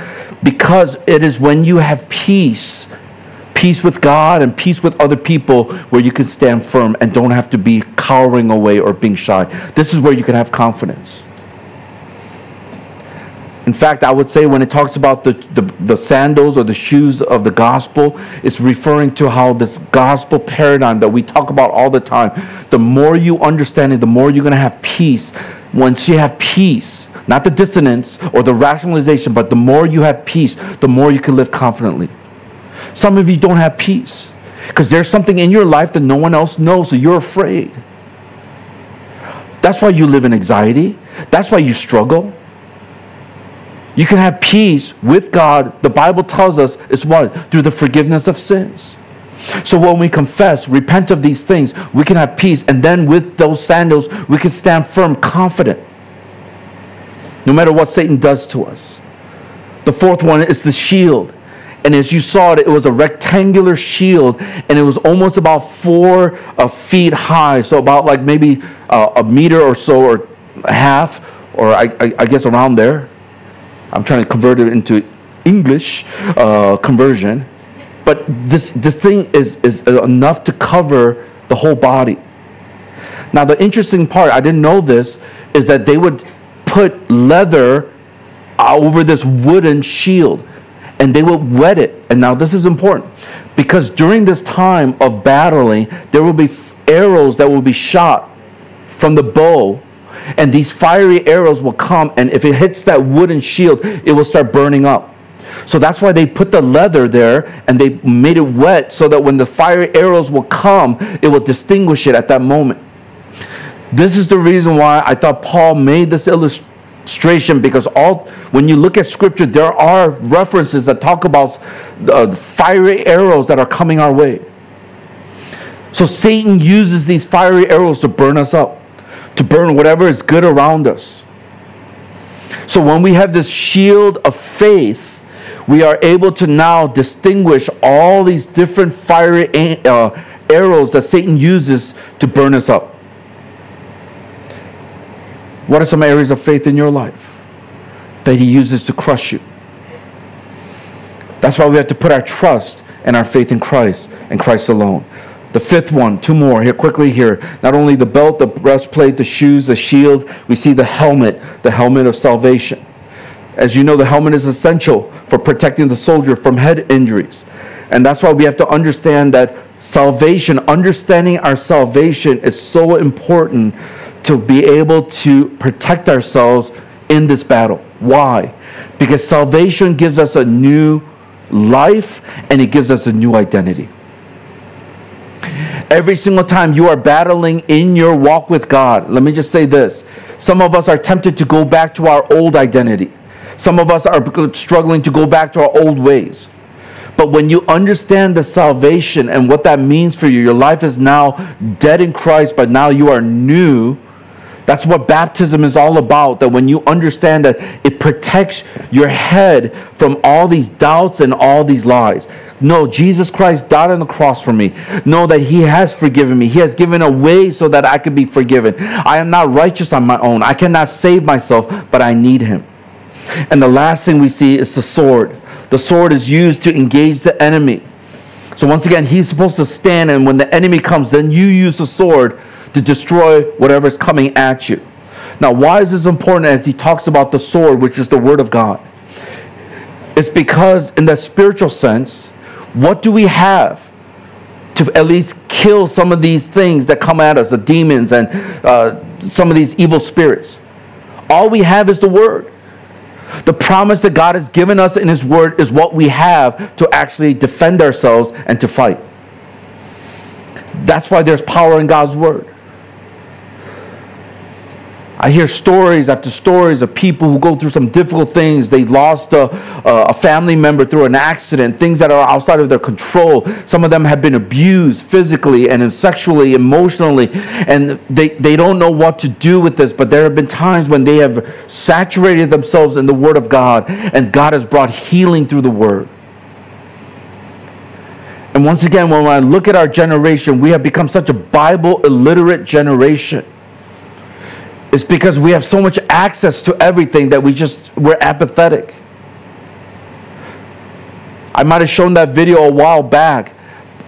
[SPEAKER 2] Because it is when you have peace, peace with God and peace with other people where you can stand firm and don't have to be cowering away or being shy. This is where you can have confidence. In fact, I would say when it talks about the, the, the, sandals or the shoes of the gospel, it's referring to how this gospel paradigm that we talk about all the time, the more you understand it, the more you're going to have peace. Once you have peace, not the dissonance or the rationalization, but the more you have peace, the more you can live confidently. Some of you don't have peace because there's something in your life that no one else knows, so you're afraid. That's why you live in anxiety. That's why you struggle. You can have peace with God. The Bible tells us it's what? Through the forgiveness of sins. So when we confess, repent of these things, we can have peace. And then with those sandals, we can stand firm, confident, no matter what Satan does to us. The fourth one is the shield. And as you saw it, it was a rectangular shield, and it was almost about four uh, feet high, so about like maybe uh, a meter or so, or half, or I, I, I guess around there. I'm trying to convert it into English uh, conversion. But this, this thing is, is enough to cover the whole body. Now, the interesting part, I didn't know this, is that they would put leather over this wooden shield and they would wet it. And now, this is important because during this time of battling, there will be arrows that will be shot from the bow and these fiery arrows will come, and if it hits that wooden shield, it will start burning up. So that's why they put the leather there and they made it wet so that when the fiery arrows will come, it will distinguish it at that moment. This is the reason why I thought Paul made this illustration because all when you look at scripture, there are references that talk about uh, fiery arrows that are coming our way. So Satan uses these fiery arrows to burn us up to burn whatever is good around us. So when we have this shield of faith, we are able to now distinguish all these different fiery uh, arrows that Satan uses to burn us up. What are some areas of faith in your life that he uses to crush you? That's why we have to put our trust and our faith in Christ and Christ alone. The fifth one, two more here quickly here. Not only the belt, the breastplate, the shoes, the shield, we see the helmet, the helmet of salvation. As you know, the helmet is essential for protecting the soldier from head injuries. And that's why we have to understand that salvation, understanding our salvation is so important to be able to protect ourselves in this battle. Why? Because salvation gives us a new life and it gives us a new identity. Every single time you are battling in your walk with God, let me just say this. Some of us are tempted to go back to our old identity. Some of us are struggling to go back to our old ways. But when you understand the salvation and what that means for you, your life is now dead in Christ, but now you are new. That's what baptism is all about. That when you understand that it protects your head from all these doubts and all these lies. No, Jesus Christ died on the cross for me. Know that He has forgiven me. He has given a way so that I could be forgiven. I am not righteous on my own. I cannot save myself, but I need Him. And the last thing we see is the sword. The sword is used to engage the enemy. So once again, he's supposed to stand, and when the enemy comes, then you use the sword to destroy whatever is coming at you. Now, why is this important as he talks about the sword, which is the word of God? It's because, in the spiritual sense, what do we have to at least kill some of these things that come at us, the demons and uh, some of these evil spirits? All we have is the Word. The promise that God has given us in His Word is what we have to actually defend ourselves and to fight. That's why there's power in God's Word. I hear stories after stories of people who go through some difficult things. They lost a, a, family member through an accident, things that are outside of their control. Some of them have been abused physically and sexually, emotionally, and they, they don't know what to do with this. But there have been times when they have saturated themselves in the Word of God, and God has brought healing through the Word. And once again, when I look at our generation, we have become such a Bible illiterate generation. It's because we have so much access to everything that we just, we're apathetic. I might have shown that video a while back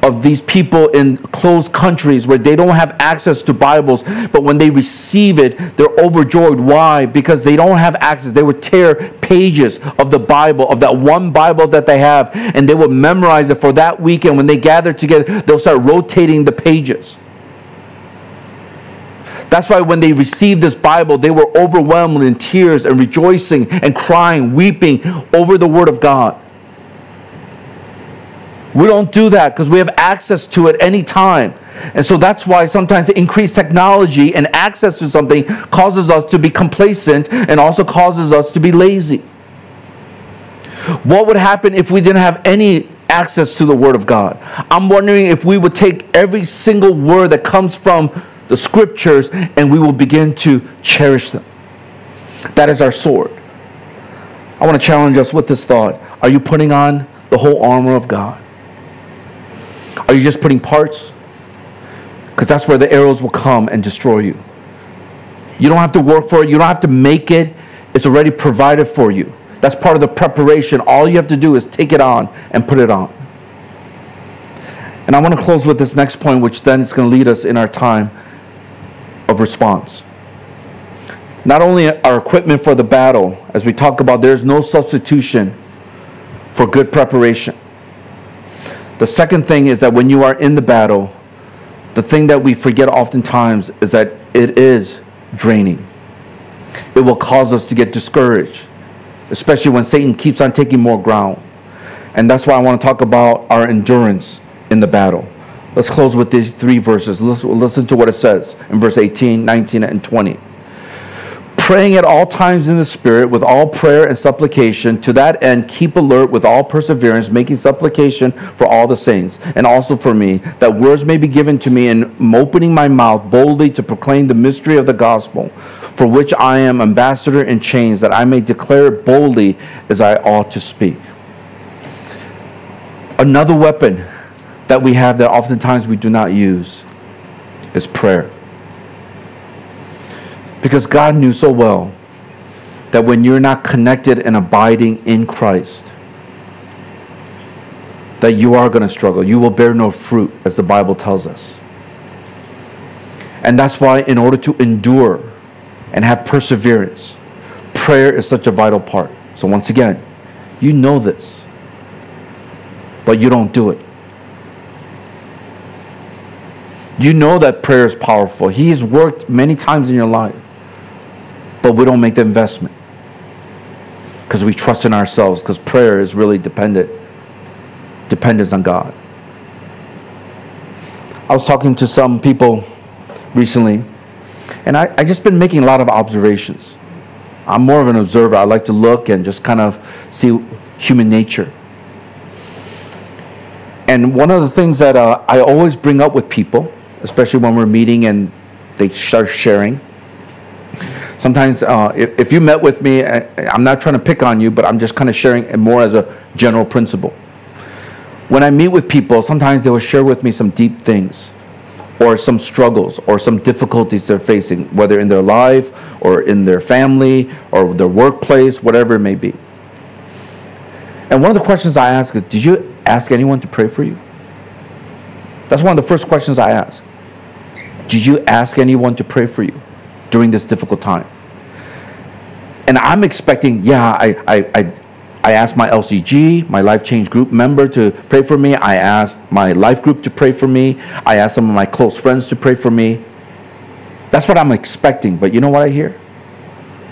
[SPEAKER 2] of these people in closed countries where they don't have access to Bibles, but when they receive it, they're overjoyed. Why? Because they don't have access. They would tear pages of the Bible, of that one Bible that they have, and they would memorize it for that weekend. When they gather together, they'll start rotating the pages. That's why when they received this Bible, they were overwhelmed in tears and rejoicing and crying, weeping over the Word of God. We don't do that because we have access to it anytime. And so that's why sometimes increased technology and access to something causes us to be complacent and also causes us to be lazy. What would happen if we didn't have any access to the Word of God? I'm wondering if we would take every single word that comes from the Scriptures and we will begin to cherish them. That is our sword. I want to challenge us with this thought. Are you putting on the whole armor of God? Are you just putting parts? Because that's where the arrows will come and destroy you. You don't have to work for it, you don't have to make it, it's already provided for you. That's part of the preparation. All you have to do is take it on and put it on. And I want to close with this next point, which then is going to lead us in our time of response. Not only our equipment for the battle, as we talk about, there's no substitution for good preparation. The second thing is that when you are in the battle, the thing that we forget oftentimes is that it is draining. It will cause us to get discouraged, especially when Satan keeps on taking more ground. And that's why I want to talk about our endurance in the battle. Let's close with these three verses. Listen, listen to what it says in verse 18, 19, and 20 praying at all times in the Spirit with all prayer and supplication. To that end, keep alert with all perseverance, making supplication for all the saints, and also for me, that words may be given to me in opening my mouth boldly to proclaim the mystery of the gospel, for which I am ambassador in chains, that I may declare it boldly as I ought to speak. Another weapon that we have that oftentimes we do not use is prayer. Because God knew so well that when you're not connected and abiding in Christ, that you are going to struggle. You will bear no fruit, as the Bible tells us. And that's why, in order to endure and have perseverance, prayer is such a vital part. So, once again, you know this, but you don't do it. You know that prayer is powerful. He has worked many times in your life. But we don't make the investment because we trust in ourselves because prayer is really dependent dependence on god. I was talking to some people recently and I, I just been making a lot of observations. I'm more of an observer. I like to look and just kind of see human nature. And one of the things that uh, i always bring up with people especially when we're meeting and they start sharing Sometimes, uh, if, if you met with me, I, I'm not trying to pick on you, but I'm just kind of sharing it more as a general principle. When I meet with people, sometimes they will share with me some deep things or some struggles or some difficulties they're facing, whether in their life or in their family or their workplace, whatever it may be. And one of the questions I ask is Did you ask anyone to pray for you? That's one of the first questions I ask. Did you ask anyone to pray for you? during this difficult time. And I'm expecting, yeah, I, I, I, I asked my LCG, my Life Change Group member to pray for me. I asked my life group to pray for me. I asked some of my close friends to pray for me. That's what I'm expecting. But you know what I hear?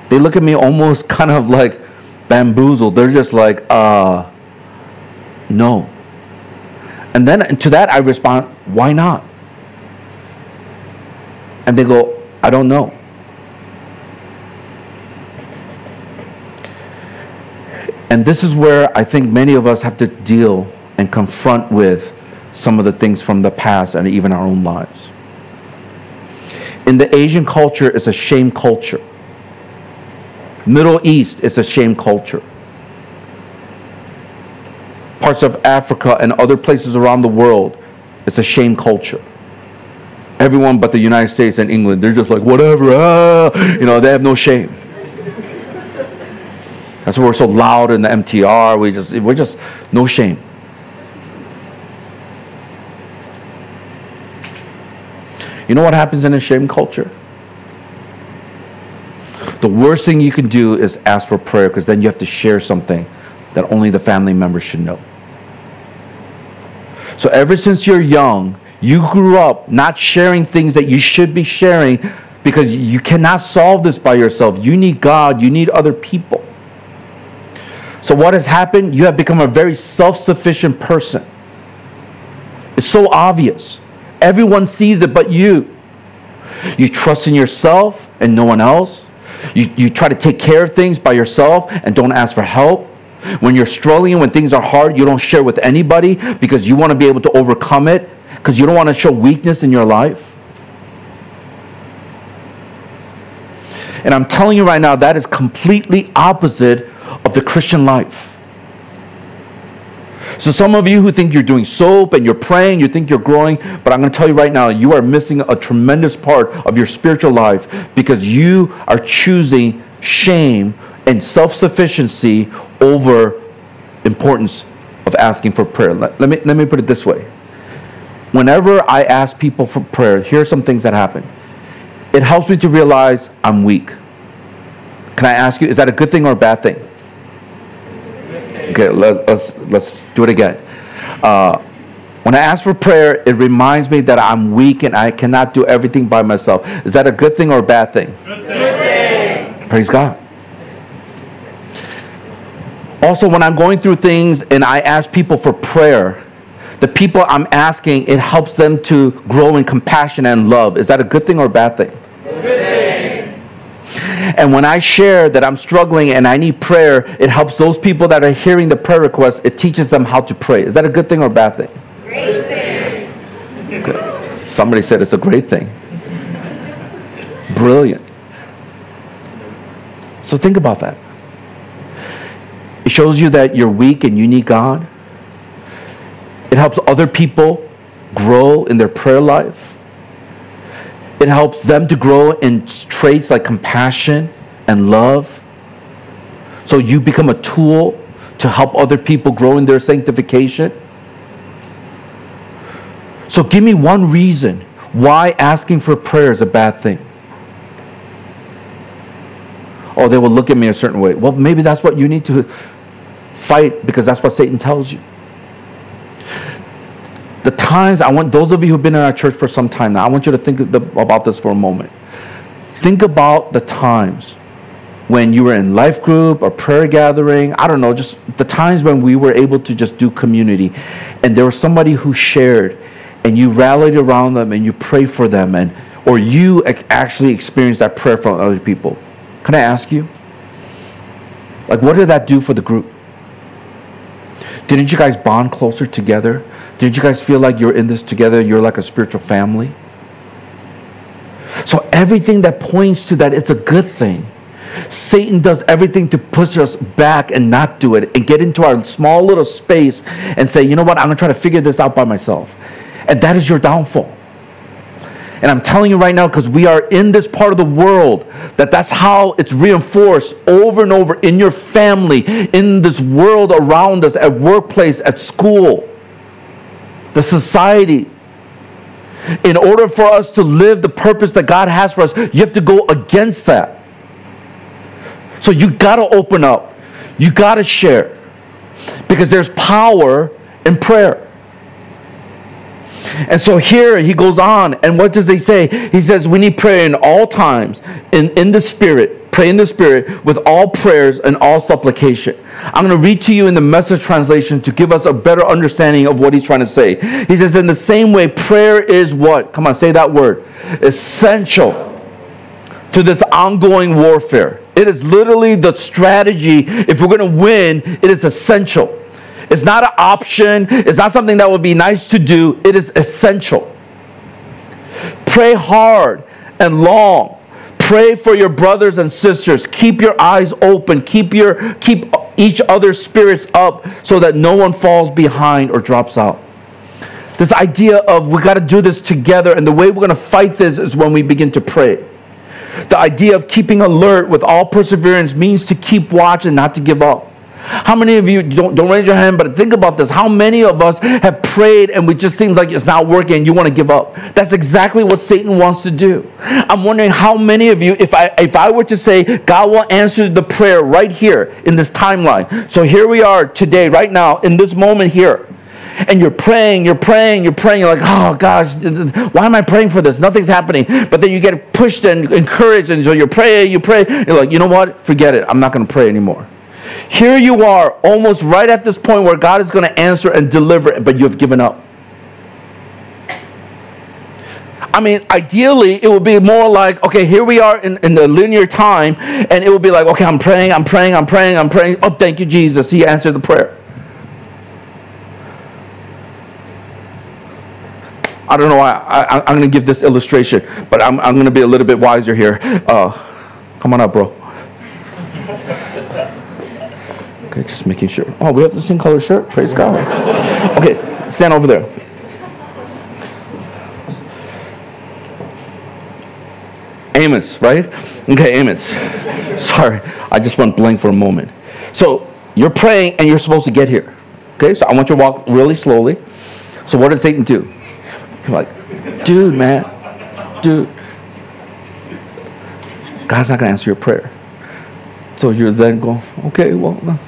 [SPEAKER 2] They look at me almost kind of like bamboozled. They're just like, uh, no. And then to that I respond, why not? And they go, I don't know. And this is where I think many of us have to deal and confront with some of the things from the past and even our own lives. In the Asian culture, it's a shame culture. Middle East is a shame culture. Parts of Africa and other places around the world, it's a shame culture. Everyone but the United States and England, they're just like, whatever, ah, you know, they have no shame. That's why we're so loud in the MTR. We just, we're just, no shame. You know what happens in a shame culture? The worst thing you can do is ask for prayer because then you have to share something that only the family members should know. So, ever since you're young, you grew up not sharing things that you should be sharing because you cannot solve this by yourself. You need God, you need other people. So, what has happened? You have become a very self sufficient person. It's so obvious. Everyone sees it but you. You trust in yourself and no one else. You, you try to take care of things by yourself and don't ask for help. When you're struggling, when things are hard, you don't share with anybody because you want to be able to overcome it because you don't want to show weakness in your life. And I'm telling you right now, that is completely opposite of the Christian life. So, some of you who think you're doing soap and you're praying, you think you're growing, but I'm going to tell you right now, you are missing a tremendous part of your spiritual life because you are choosing shame and self sufficiency over importance of asking for prayer. Let, let, me, let me put it this way. Whenever I ask people for prayer, here are some things that happen. It helps me to realize I'm weak. Can I ask you, is that a good thing or a bad thing? Okay, let, us let's do it again. Uh, when I ask for prayer, it reminds me that I'm weak and I cannot do everything by myself. Is that a good thing or a bad thing?
[SPEAKER 3] Good thing.
[SPEAKER 2] Praise God. Also, when I'm going through things and I ask people for prayer, the people I'm asking, it helps them to grow in compassion and love. Is that a good thing or a bad thing?
[SPEAKER 3] Good thing.
[SPEAKER 2] And when I share that I'm struggling and I need prayer, it helps those people that are hearing the prayer request, it teaches them how to pray. Is that a good thing or a bad thing?
[SPEAKER 3] Great thing.
[SPEAKER 2] Good. Somebody said it's a great thing. Brilliant. So think about that. It shows you that you're weak and you need God. It helps other people grow in their prayer life. It helps them to grow in traits like compassion and love. So you become a tool to help other people grow in their sanctification. So give me one reason why asking for prayer is a bad thing. Oh, they will look at me a certain way. Well, maybe that's what you need to fight because that's what Satan tells you the times I want those of you who've been in our church for some time now, I want you to think about this for a moment. Think about the times when you were in life group or prayer gathering, I don't know, just the times when we were able to just do community and there was somebody who shared and you rallied around them and you prayed for them and or you actually experienced that prayer from other people. Can I ask you? Like what did that do for the group? Didn't you guys bond closer together? Did you guys feel like you're in this together? You're like a spiritual family? So everything that points to that, it's a good thing. Satan does everything to push us back and not do it and get into our small little space and say, you know what, I'm going to try to figure this out by myself. And that is your downfall. And I'm telling you right now, because we are in this part of the world, that that's how it's reinforced over and over in your family, in this world around us, at workplace, at school the society. In order for us to live the purpose that God has for us, you have to go against that. So you got to open up. You got to share. Because there's power in prayer. And so here he goes on, and what does he say? He says, We need prayer in all times, in, in the Spirit, Pray in the Spirit with all prayers and all supplication. I'm going to read to you in the message translation to give us a better understanding of what he's trying to say. He says, In the same way, prayer is what? Come on, say that word. Essential to this ongoing warfare. It is literally the strategy. If we're going to win, it is essential. It's not an option, it's not something that would be nice to do. It is essential. Pray hard and long Pray for your brothers and sisters. Keep your eyes open. Keep your keep each other's spirits up so that no one falls behind or drops out. This idea of we got to do this together and the way we're going to fight this is when we begin to pray. The idea of keeping alert with all perseverance means to keep watch and not to give up. How many of you don't, don't raise your hand, but think about this? How many of us have prayed and it just seems like it's not working and you want to give up? That's exactly what Satan wants to do. I'm wondering how many of you, if I if I were to say God will answer the prayer right here in this timeline. So here we are today, right now, in this moment here and you're praying, you're praying, you're praying, you're like, oh gosh, why am I praying for this? Nothing's happening. But then you get pushed and encouraged, and so you're praying, you pray, you're like, you know what? Forget it. I'm not going to pray anymore. Here you are, almost right at this point where God is going to answer and deliver, but you have given up. I mean, ideally, it would be more like, okay, here we are in, in the linear time, and it would be like, okay, I'm praying, I'm praying, I'm praying, I'm praying. Oh, thank you, Jesus. He answered the prayer. I don't know why I, am going to give this illustration, but I'm, I'm going to be a little bit wiser here. Uh, come on up, bro. Okay, just making sure. Oh, we have the same color shirt. Praise God. Okay, stand over there. Amos, right? Okay, Amos. Sorry, I just went blank for a moment. So you're praying and you're supposed to get here. Okay, so I want you to walk really slowly. So what did Satan do? You're like, dude, man, dude. God's not going to answer your prayer. So you're then going, okay, well, no.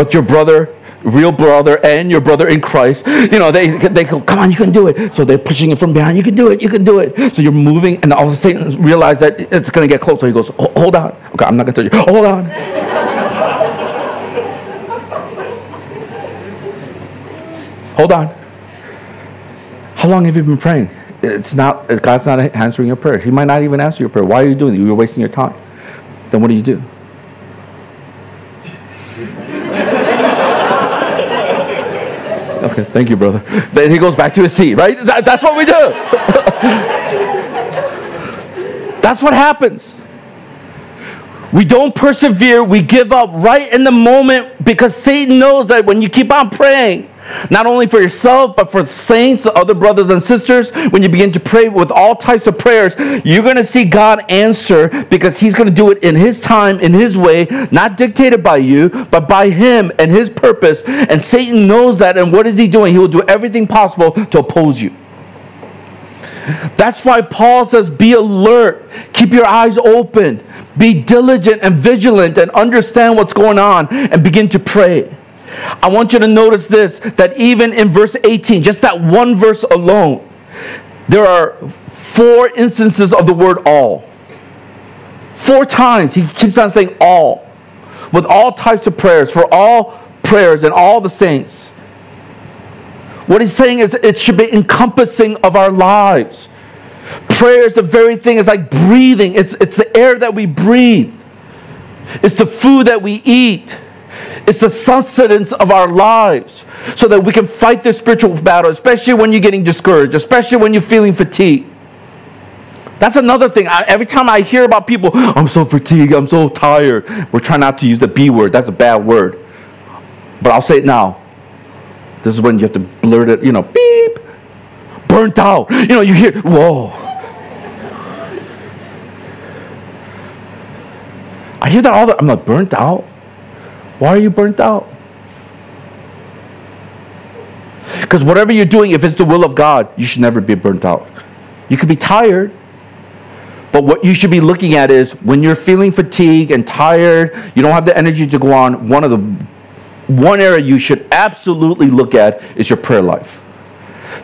[SPEAKER 2] But your brother, real brother, and your brother in Christ, you know, they, they go, come on, you can do it. So they're pushing it from behind. You can do it. You can do it. So you're moving, and all of a sudden realize that it's going to get close. So he goes, hold on. Okay, I'm not going to touch you. Hold on. Hold on. How long have you been praying? It's not, God's not answering your prayer. He might not even answer your prayer. Why are you doing it? You're wasting your time. Then what do you do? Okay, thank you, brother. Then he goes back to his seat, right? That, that's what we do. that's what happens. We don't persevere, we give up right in the moment because Satan knows that when you keep on praying, not only for yourself, but for saints, other brothers and sisters. When you begin to pray with all types of prayers, you're going to see God answer because He's going to do it in His time, in His way, not dictated by you, but by Him and His purpose. And Satan knows that. And what is he doing? He will do everything possible to oppose you. That's why Paul says, Be alert, keep your eyes open, be diligent and vigilant, and understand what's going on, and begin to pray. I want you to notice this that even in verse 18, just that one verse alone, there are four instances of the word all. Four times he keeps on saying all, with all types of prayers, for all prayers and all the saints. What he's saying is it should be encompassing of our lives. Prayer is the very thing, it's like breathing, it's, it's the air that we breathe, it's the food that we eat. It's the sustenance of our lives so that we can fight the spiritual battle, especially when you're getting discouraged, especially when you're feeling fatigued. That's another thing. I, every time I hear about people, I'm so fatigued, I'm so tired. We're trying not to use the B word. That's a bad word. But I'll say it now. This is when you have to blurt it, you know, beep, burnt out. You know, you hear, whoa. I hear that all the time. I'm like, burnt out? Why are you burnt out? Because whatever you're doing, if it's the will of God, you should never be burnt out. You could be tired, but what you should be looking at is when you're feeling fatigued and tired, you don't have the energy to go on, one of the one area you should absolutely look at is your prayer life.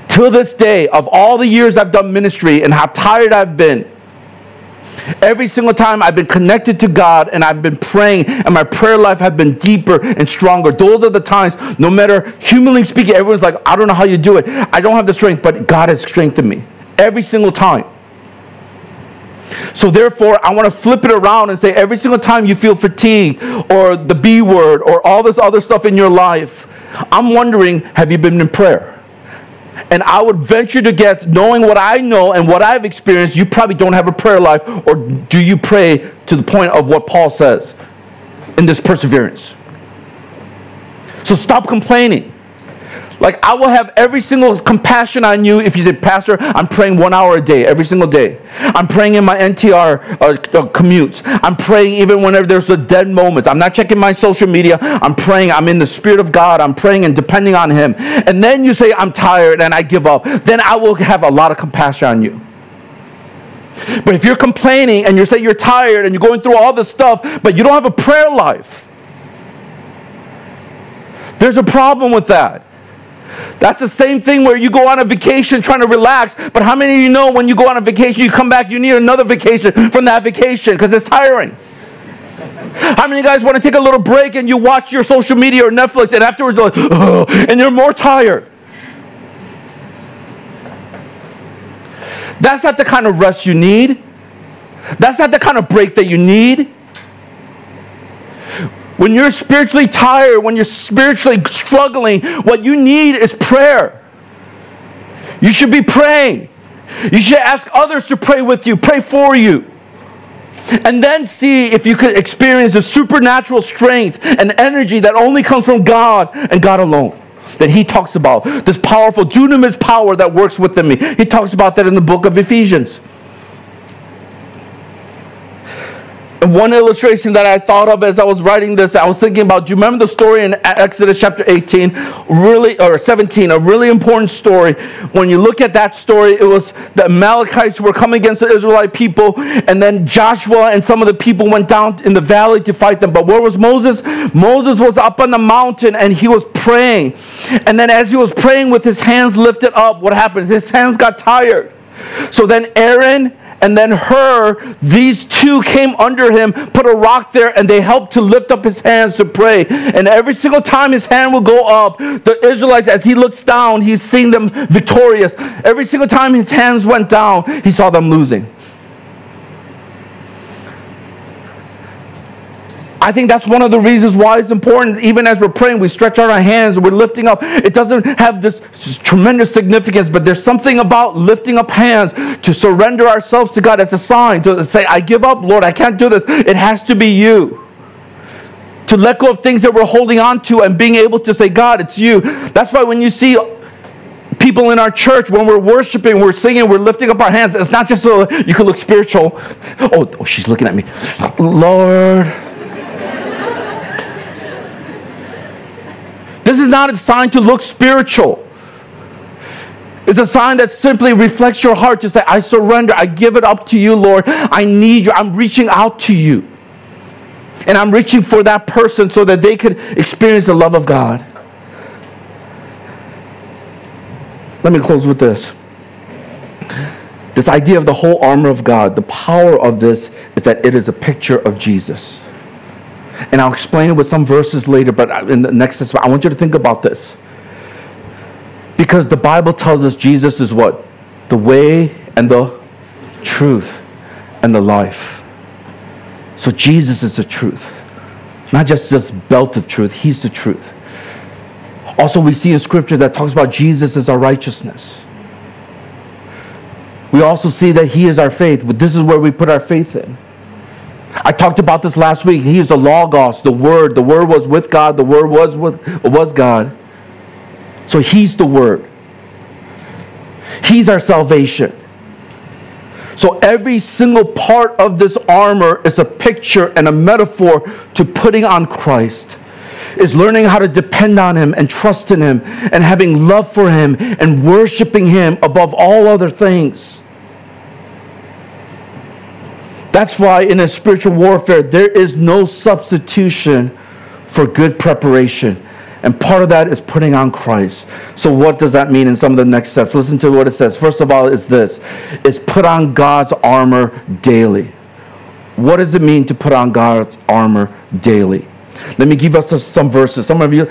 [SPEAKER 2] To this day, of all the years I've done ministry and how tired I've been, Every single time I've been connected to God and I've been praying, and my prayer life has been deeper and stronger. Those are the times, no matter humanly speaking, everyone's like, I don't know how you do it. I don't have the strength, but God has strengthened me every single time. So, therefore, I want to flip it around and say every single time you feel fatigued or the B word or all this other stuff in your life, I'm wondering have you been in prayer? And I would venture to guess, knowing what I know and what I've experienced, you probably don't have a prayer life, or do you pray to the point of what Paul says in this perseverance? So stop complaining. Like, I will have every single compassion on you if you say, Pastor, I'm praying one hour a day, every single day. I'm praying in my MTR uh, uh, commutes. I'm praying even whenever there's the dead moments. I'm not checking my social media. I'm praying. I'm in the Spirit of God. I'm praying and depending on Him. And then you say, I'm tired and I give up. Then I will have a lot of compassion on you. But if you're complaining and you say you're tired and you're going through all this stuff, but you don't have a prayer life, there's a problem with that. That's the same thing where you go on a vacation trying to relax, but how many of you know when you go on a vacation, you come back, you need another vacation from that vacation because it's tiring? How many of you guys want to take a little break and you watch your social media or Netflix and afterwards like, oh, and you're more tired? That's not the kind of rest you need. That's not the kind of break that you need. When you're spiritually tired, when you're spiritually struggling, what you need is prayer. You should be praying. You should ask others to pray with you, pray for you. And then see if you could experience the supernatural strength and energy that only comes from God and God alone. That he talks about. This powerful dunamis power that works within me. He talks about that in the book of Ephesians. One illustration that I thought of as I was writing this, I was thinking about, do you remember the story in Exodus chapter 18? Really, or 17, a really important story. When you look at that story, it was the Amalekites were coming against the Israelite people, and then Joshua and some of the people went down in the valley to fight them. But where was Moses? Moses was up on the mountain and he was praying. And then as he was praying with his hands lifted up, what happened? His hands got tired. So then Aaron and then Hur, these two came under him, put a rock there, and they helped to lift up his hands to pray. And every single time his hand would go up, the Israelites, as he looks down, he's seeing them victorious. Every single time his hands went down, he saw them losing. I think that's one of the reasons why it's important, even as we're praying, we stretch out our hands, we're lifting up. It doesn't have this tremendous significance, but there's something about lifting up hands to surrender ourselves to God as a sign to say, I give up, Lord, I can't do this. It has to be you. To let go of things that we're holding on to and being able to say, God, it's you. That's why when you see people in our church, when we're worshiping, we're singing, we're lifting up our hands, it's not just so you can look spiritual. Oh, oh she's looking at me. Lord. This is not a sign to look spiritual. It's a sign that simply reflects your heart to say, I surrender. I give it up to you, Lord. I need you. I'm reaching out to you. And I'm reaching for that person so that they could experience the love of God. Let me close with this. This idea of the whole armor of God, the power of this is that it is a picture of Jesus. And I'll explain it with some verses later, but in the next I want you to think about this. Because the Bible tells us Jesus is what? The way and the truth and the life. So Jesus is the truth. Not just this belt of truth, he's the truth. Also, we see in scripture that talks about Jesus as our righteousness. We also see that he is our faith, but this is where we put our faith in. I talked about this last week. He is the Logos, the Word. The Word was with God. The Word was with, was God. So He's the Word. He's our salvation. So every single part of this armor is a picture and a metaphor to putting on Christ. Is learning how to depend on Him and trust in Him and having love for Him and worshiping Him above all other things. That's why in a spiritual warfare, there is no substitution for good preparation. And part of that is putting on Christ. So, what does that mean in some of the next steps? Listen to what it says. First of all, is this is put on God's armor daily. What does it mean to put on God's armor daily? Let me give us some verses. Some of you,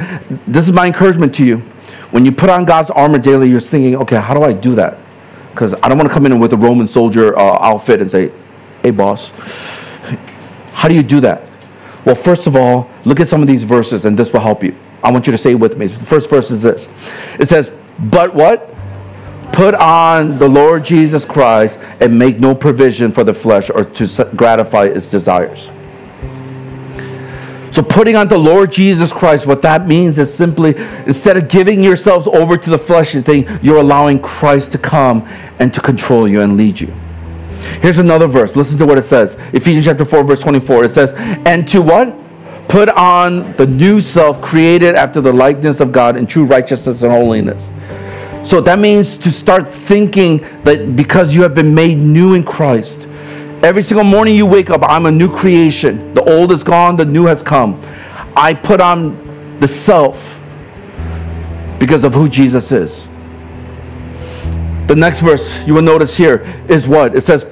[SPEAKER 2] this is my encouragement to you. When you put on God's armor daily, you're thinking, okay, how do I do that? Because I don't want to come in with a Roman soldier uh, outfit and say, Hey, boss. How do you do that? Well, first of all, look at some of these verses, and this will help you. I want you to say it with me. The first verse is this it says, But what? Put on the Lord Jesus Christ and make no provision for the flesh or to gratify its desires. So, putting on the Lord Jesus Christ, what that means is simply instead of giving yourselves over to the fleshly thing, you're allowing Christ to come and to control you and lead you. Here's another verse. Listen to what it says Ephesians chapter 4, verse 24. It says, And to what? Put on the new self created after the likeness of God in true righteousness and holiness. So that means to start thinking that because you have been made new in Christ, every single morning you wake up, I'm a new creation. The old is gone, the new has come. I put on the self because of who Jesus is. The next verse you will notice here is what? It says,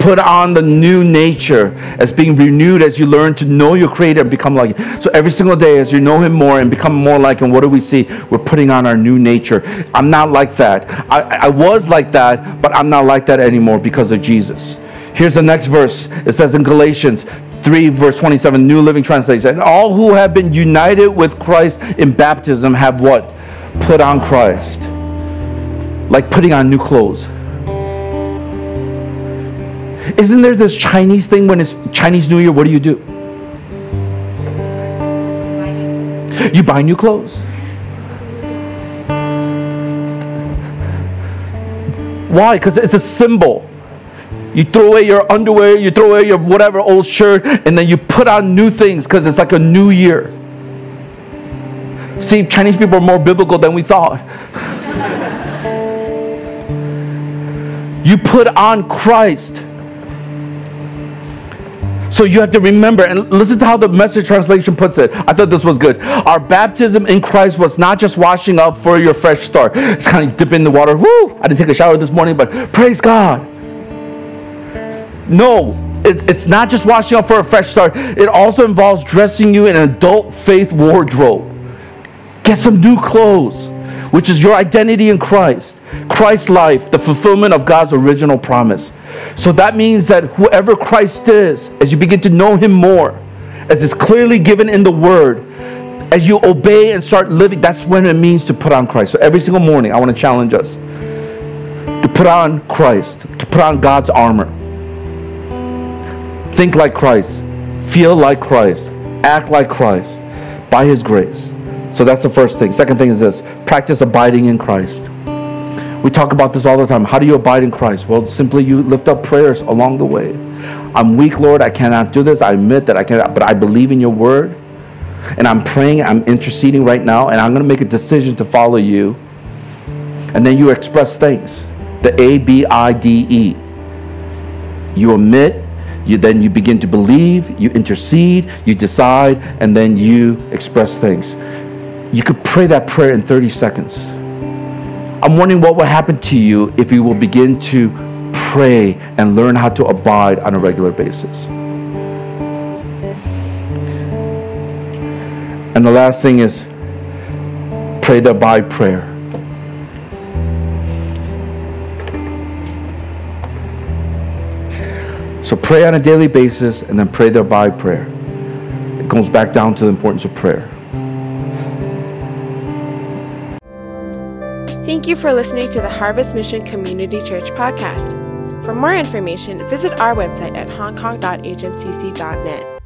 [SPEAKER 2] put on the new nature as being renewed as you learn to know your creator and become like him. So every single day as you know him more and become more like him, what do we see? We're putting on our new nature. I'm not like that. I, I was like that, but I'm not like that anymore because of Jesus. Here's the next verse. It says in Galatians 3 verse 27 New Living Translation. And all who have been united with Christ in baptism have what? Put on Christ. Like putting on new clothes. Isn't there this Chinese thing when it's Chinese New Year? What do you do? You buy new clothes. Why? Because it's a symbol. You throw away your underwear, you throw away your whatever old shirt, and then you put on new things because it's like a new year. See, Chinese people are more biblical than we thought. you put on Christ. So you have to remember and listen to how the message translation puts it. I thought this was good. Our baptism in Christ was not just washing up for your fresh start. It's kind of dip in the water. Woo! I didn't take a shower this morning, but praise God. No, it, it's not just washing up for a fresh start. It also involves dressing you in an adult faith wardrobe. Get some new clothes, which is your identity in Christ. Christ's life, the fulfillment of God's original promise. So that means that whoever Christ is, as you begin to know him more, as is clearly given in the word, as you obey and start living, that's when it means to put on Christ. So every single morning, I want to challenge us to put on Christ, to put on God's armor. Think like Christ, feel like Christ, act like Christ by his grace. So that's the first thing. Second thing is this practice abiding in Christ. We talk about this all the time. How do you abide in Christ? Well, simply you lift up prayers along the way. I'm weak, Lord. I cannot do this. I admit that I cannot, but I believe in your word. And I'm praying, I'm interceding right now, and I'm going to make a decision to follow you. And then you express things. The A, B, I, D, E. You admit, you then you begin to believe, you intercede, you decide, and then you express things. You could pray that prayer in 30 seconds. I'm wondering what will happen to you if you will begin to pray and learn how to abide on a regular basis. And the last thing is pray the abide prayer. So pray on a daily basis and then pray the abide prayer. It goes back down to the importance of prayer.
[SPEAKER 1] Thank you for listening to the Harvest Mission Community Church podcast. For more information, visit our website at hongkong.hmcc.net.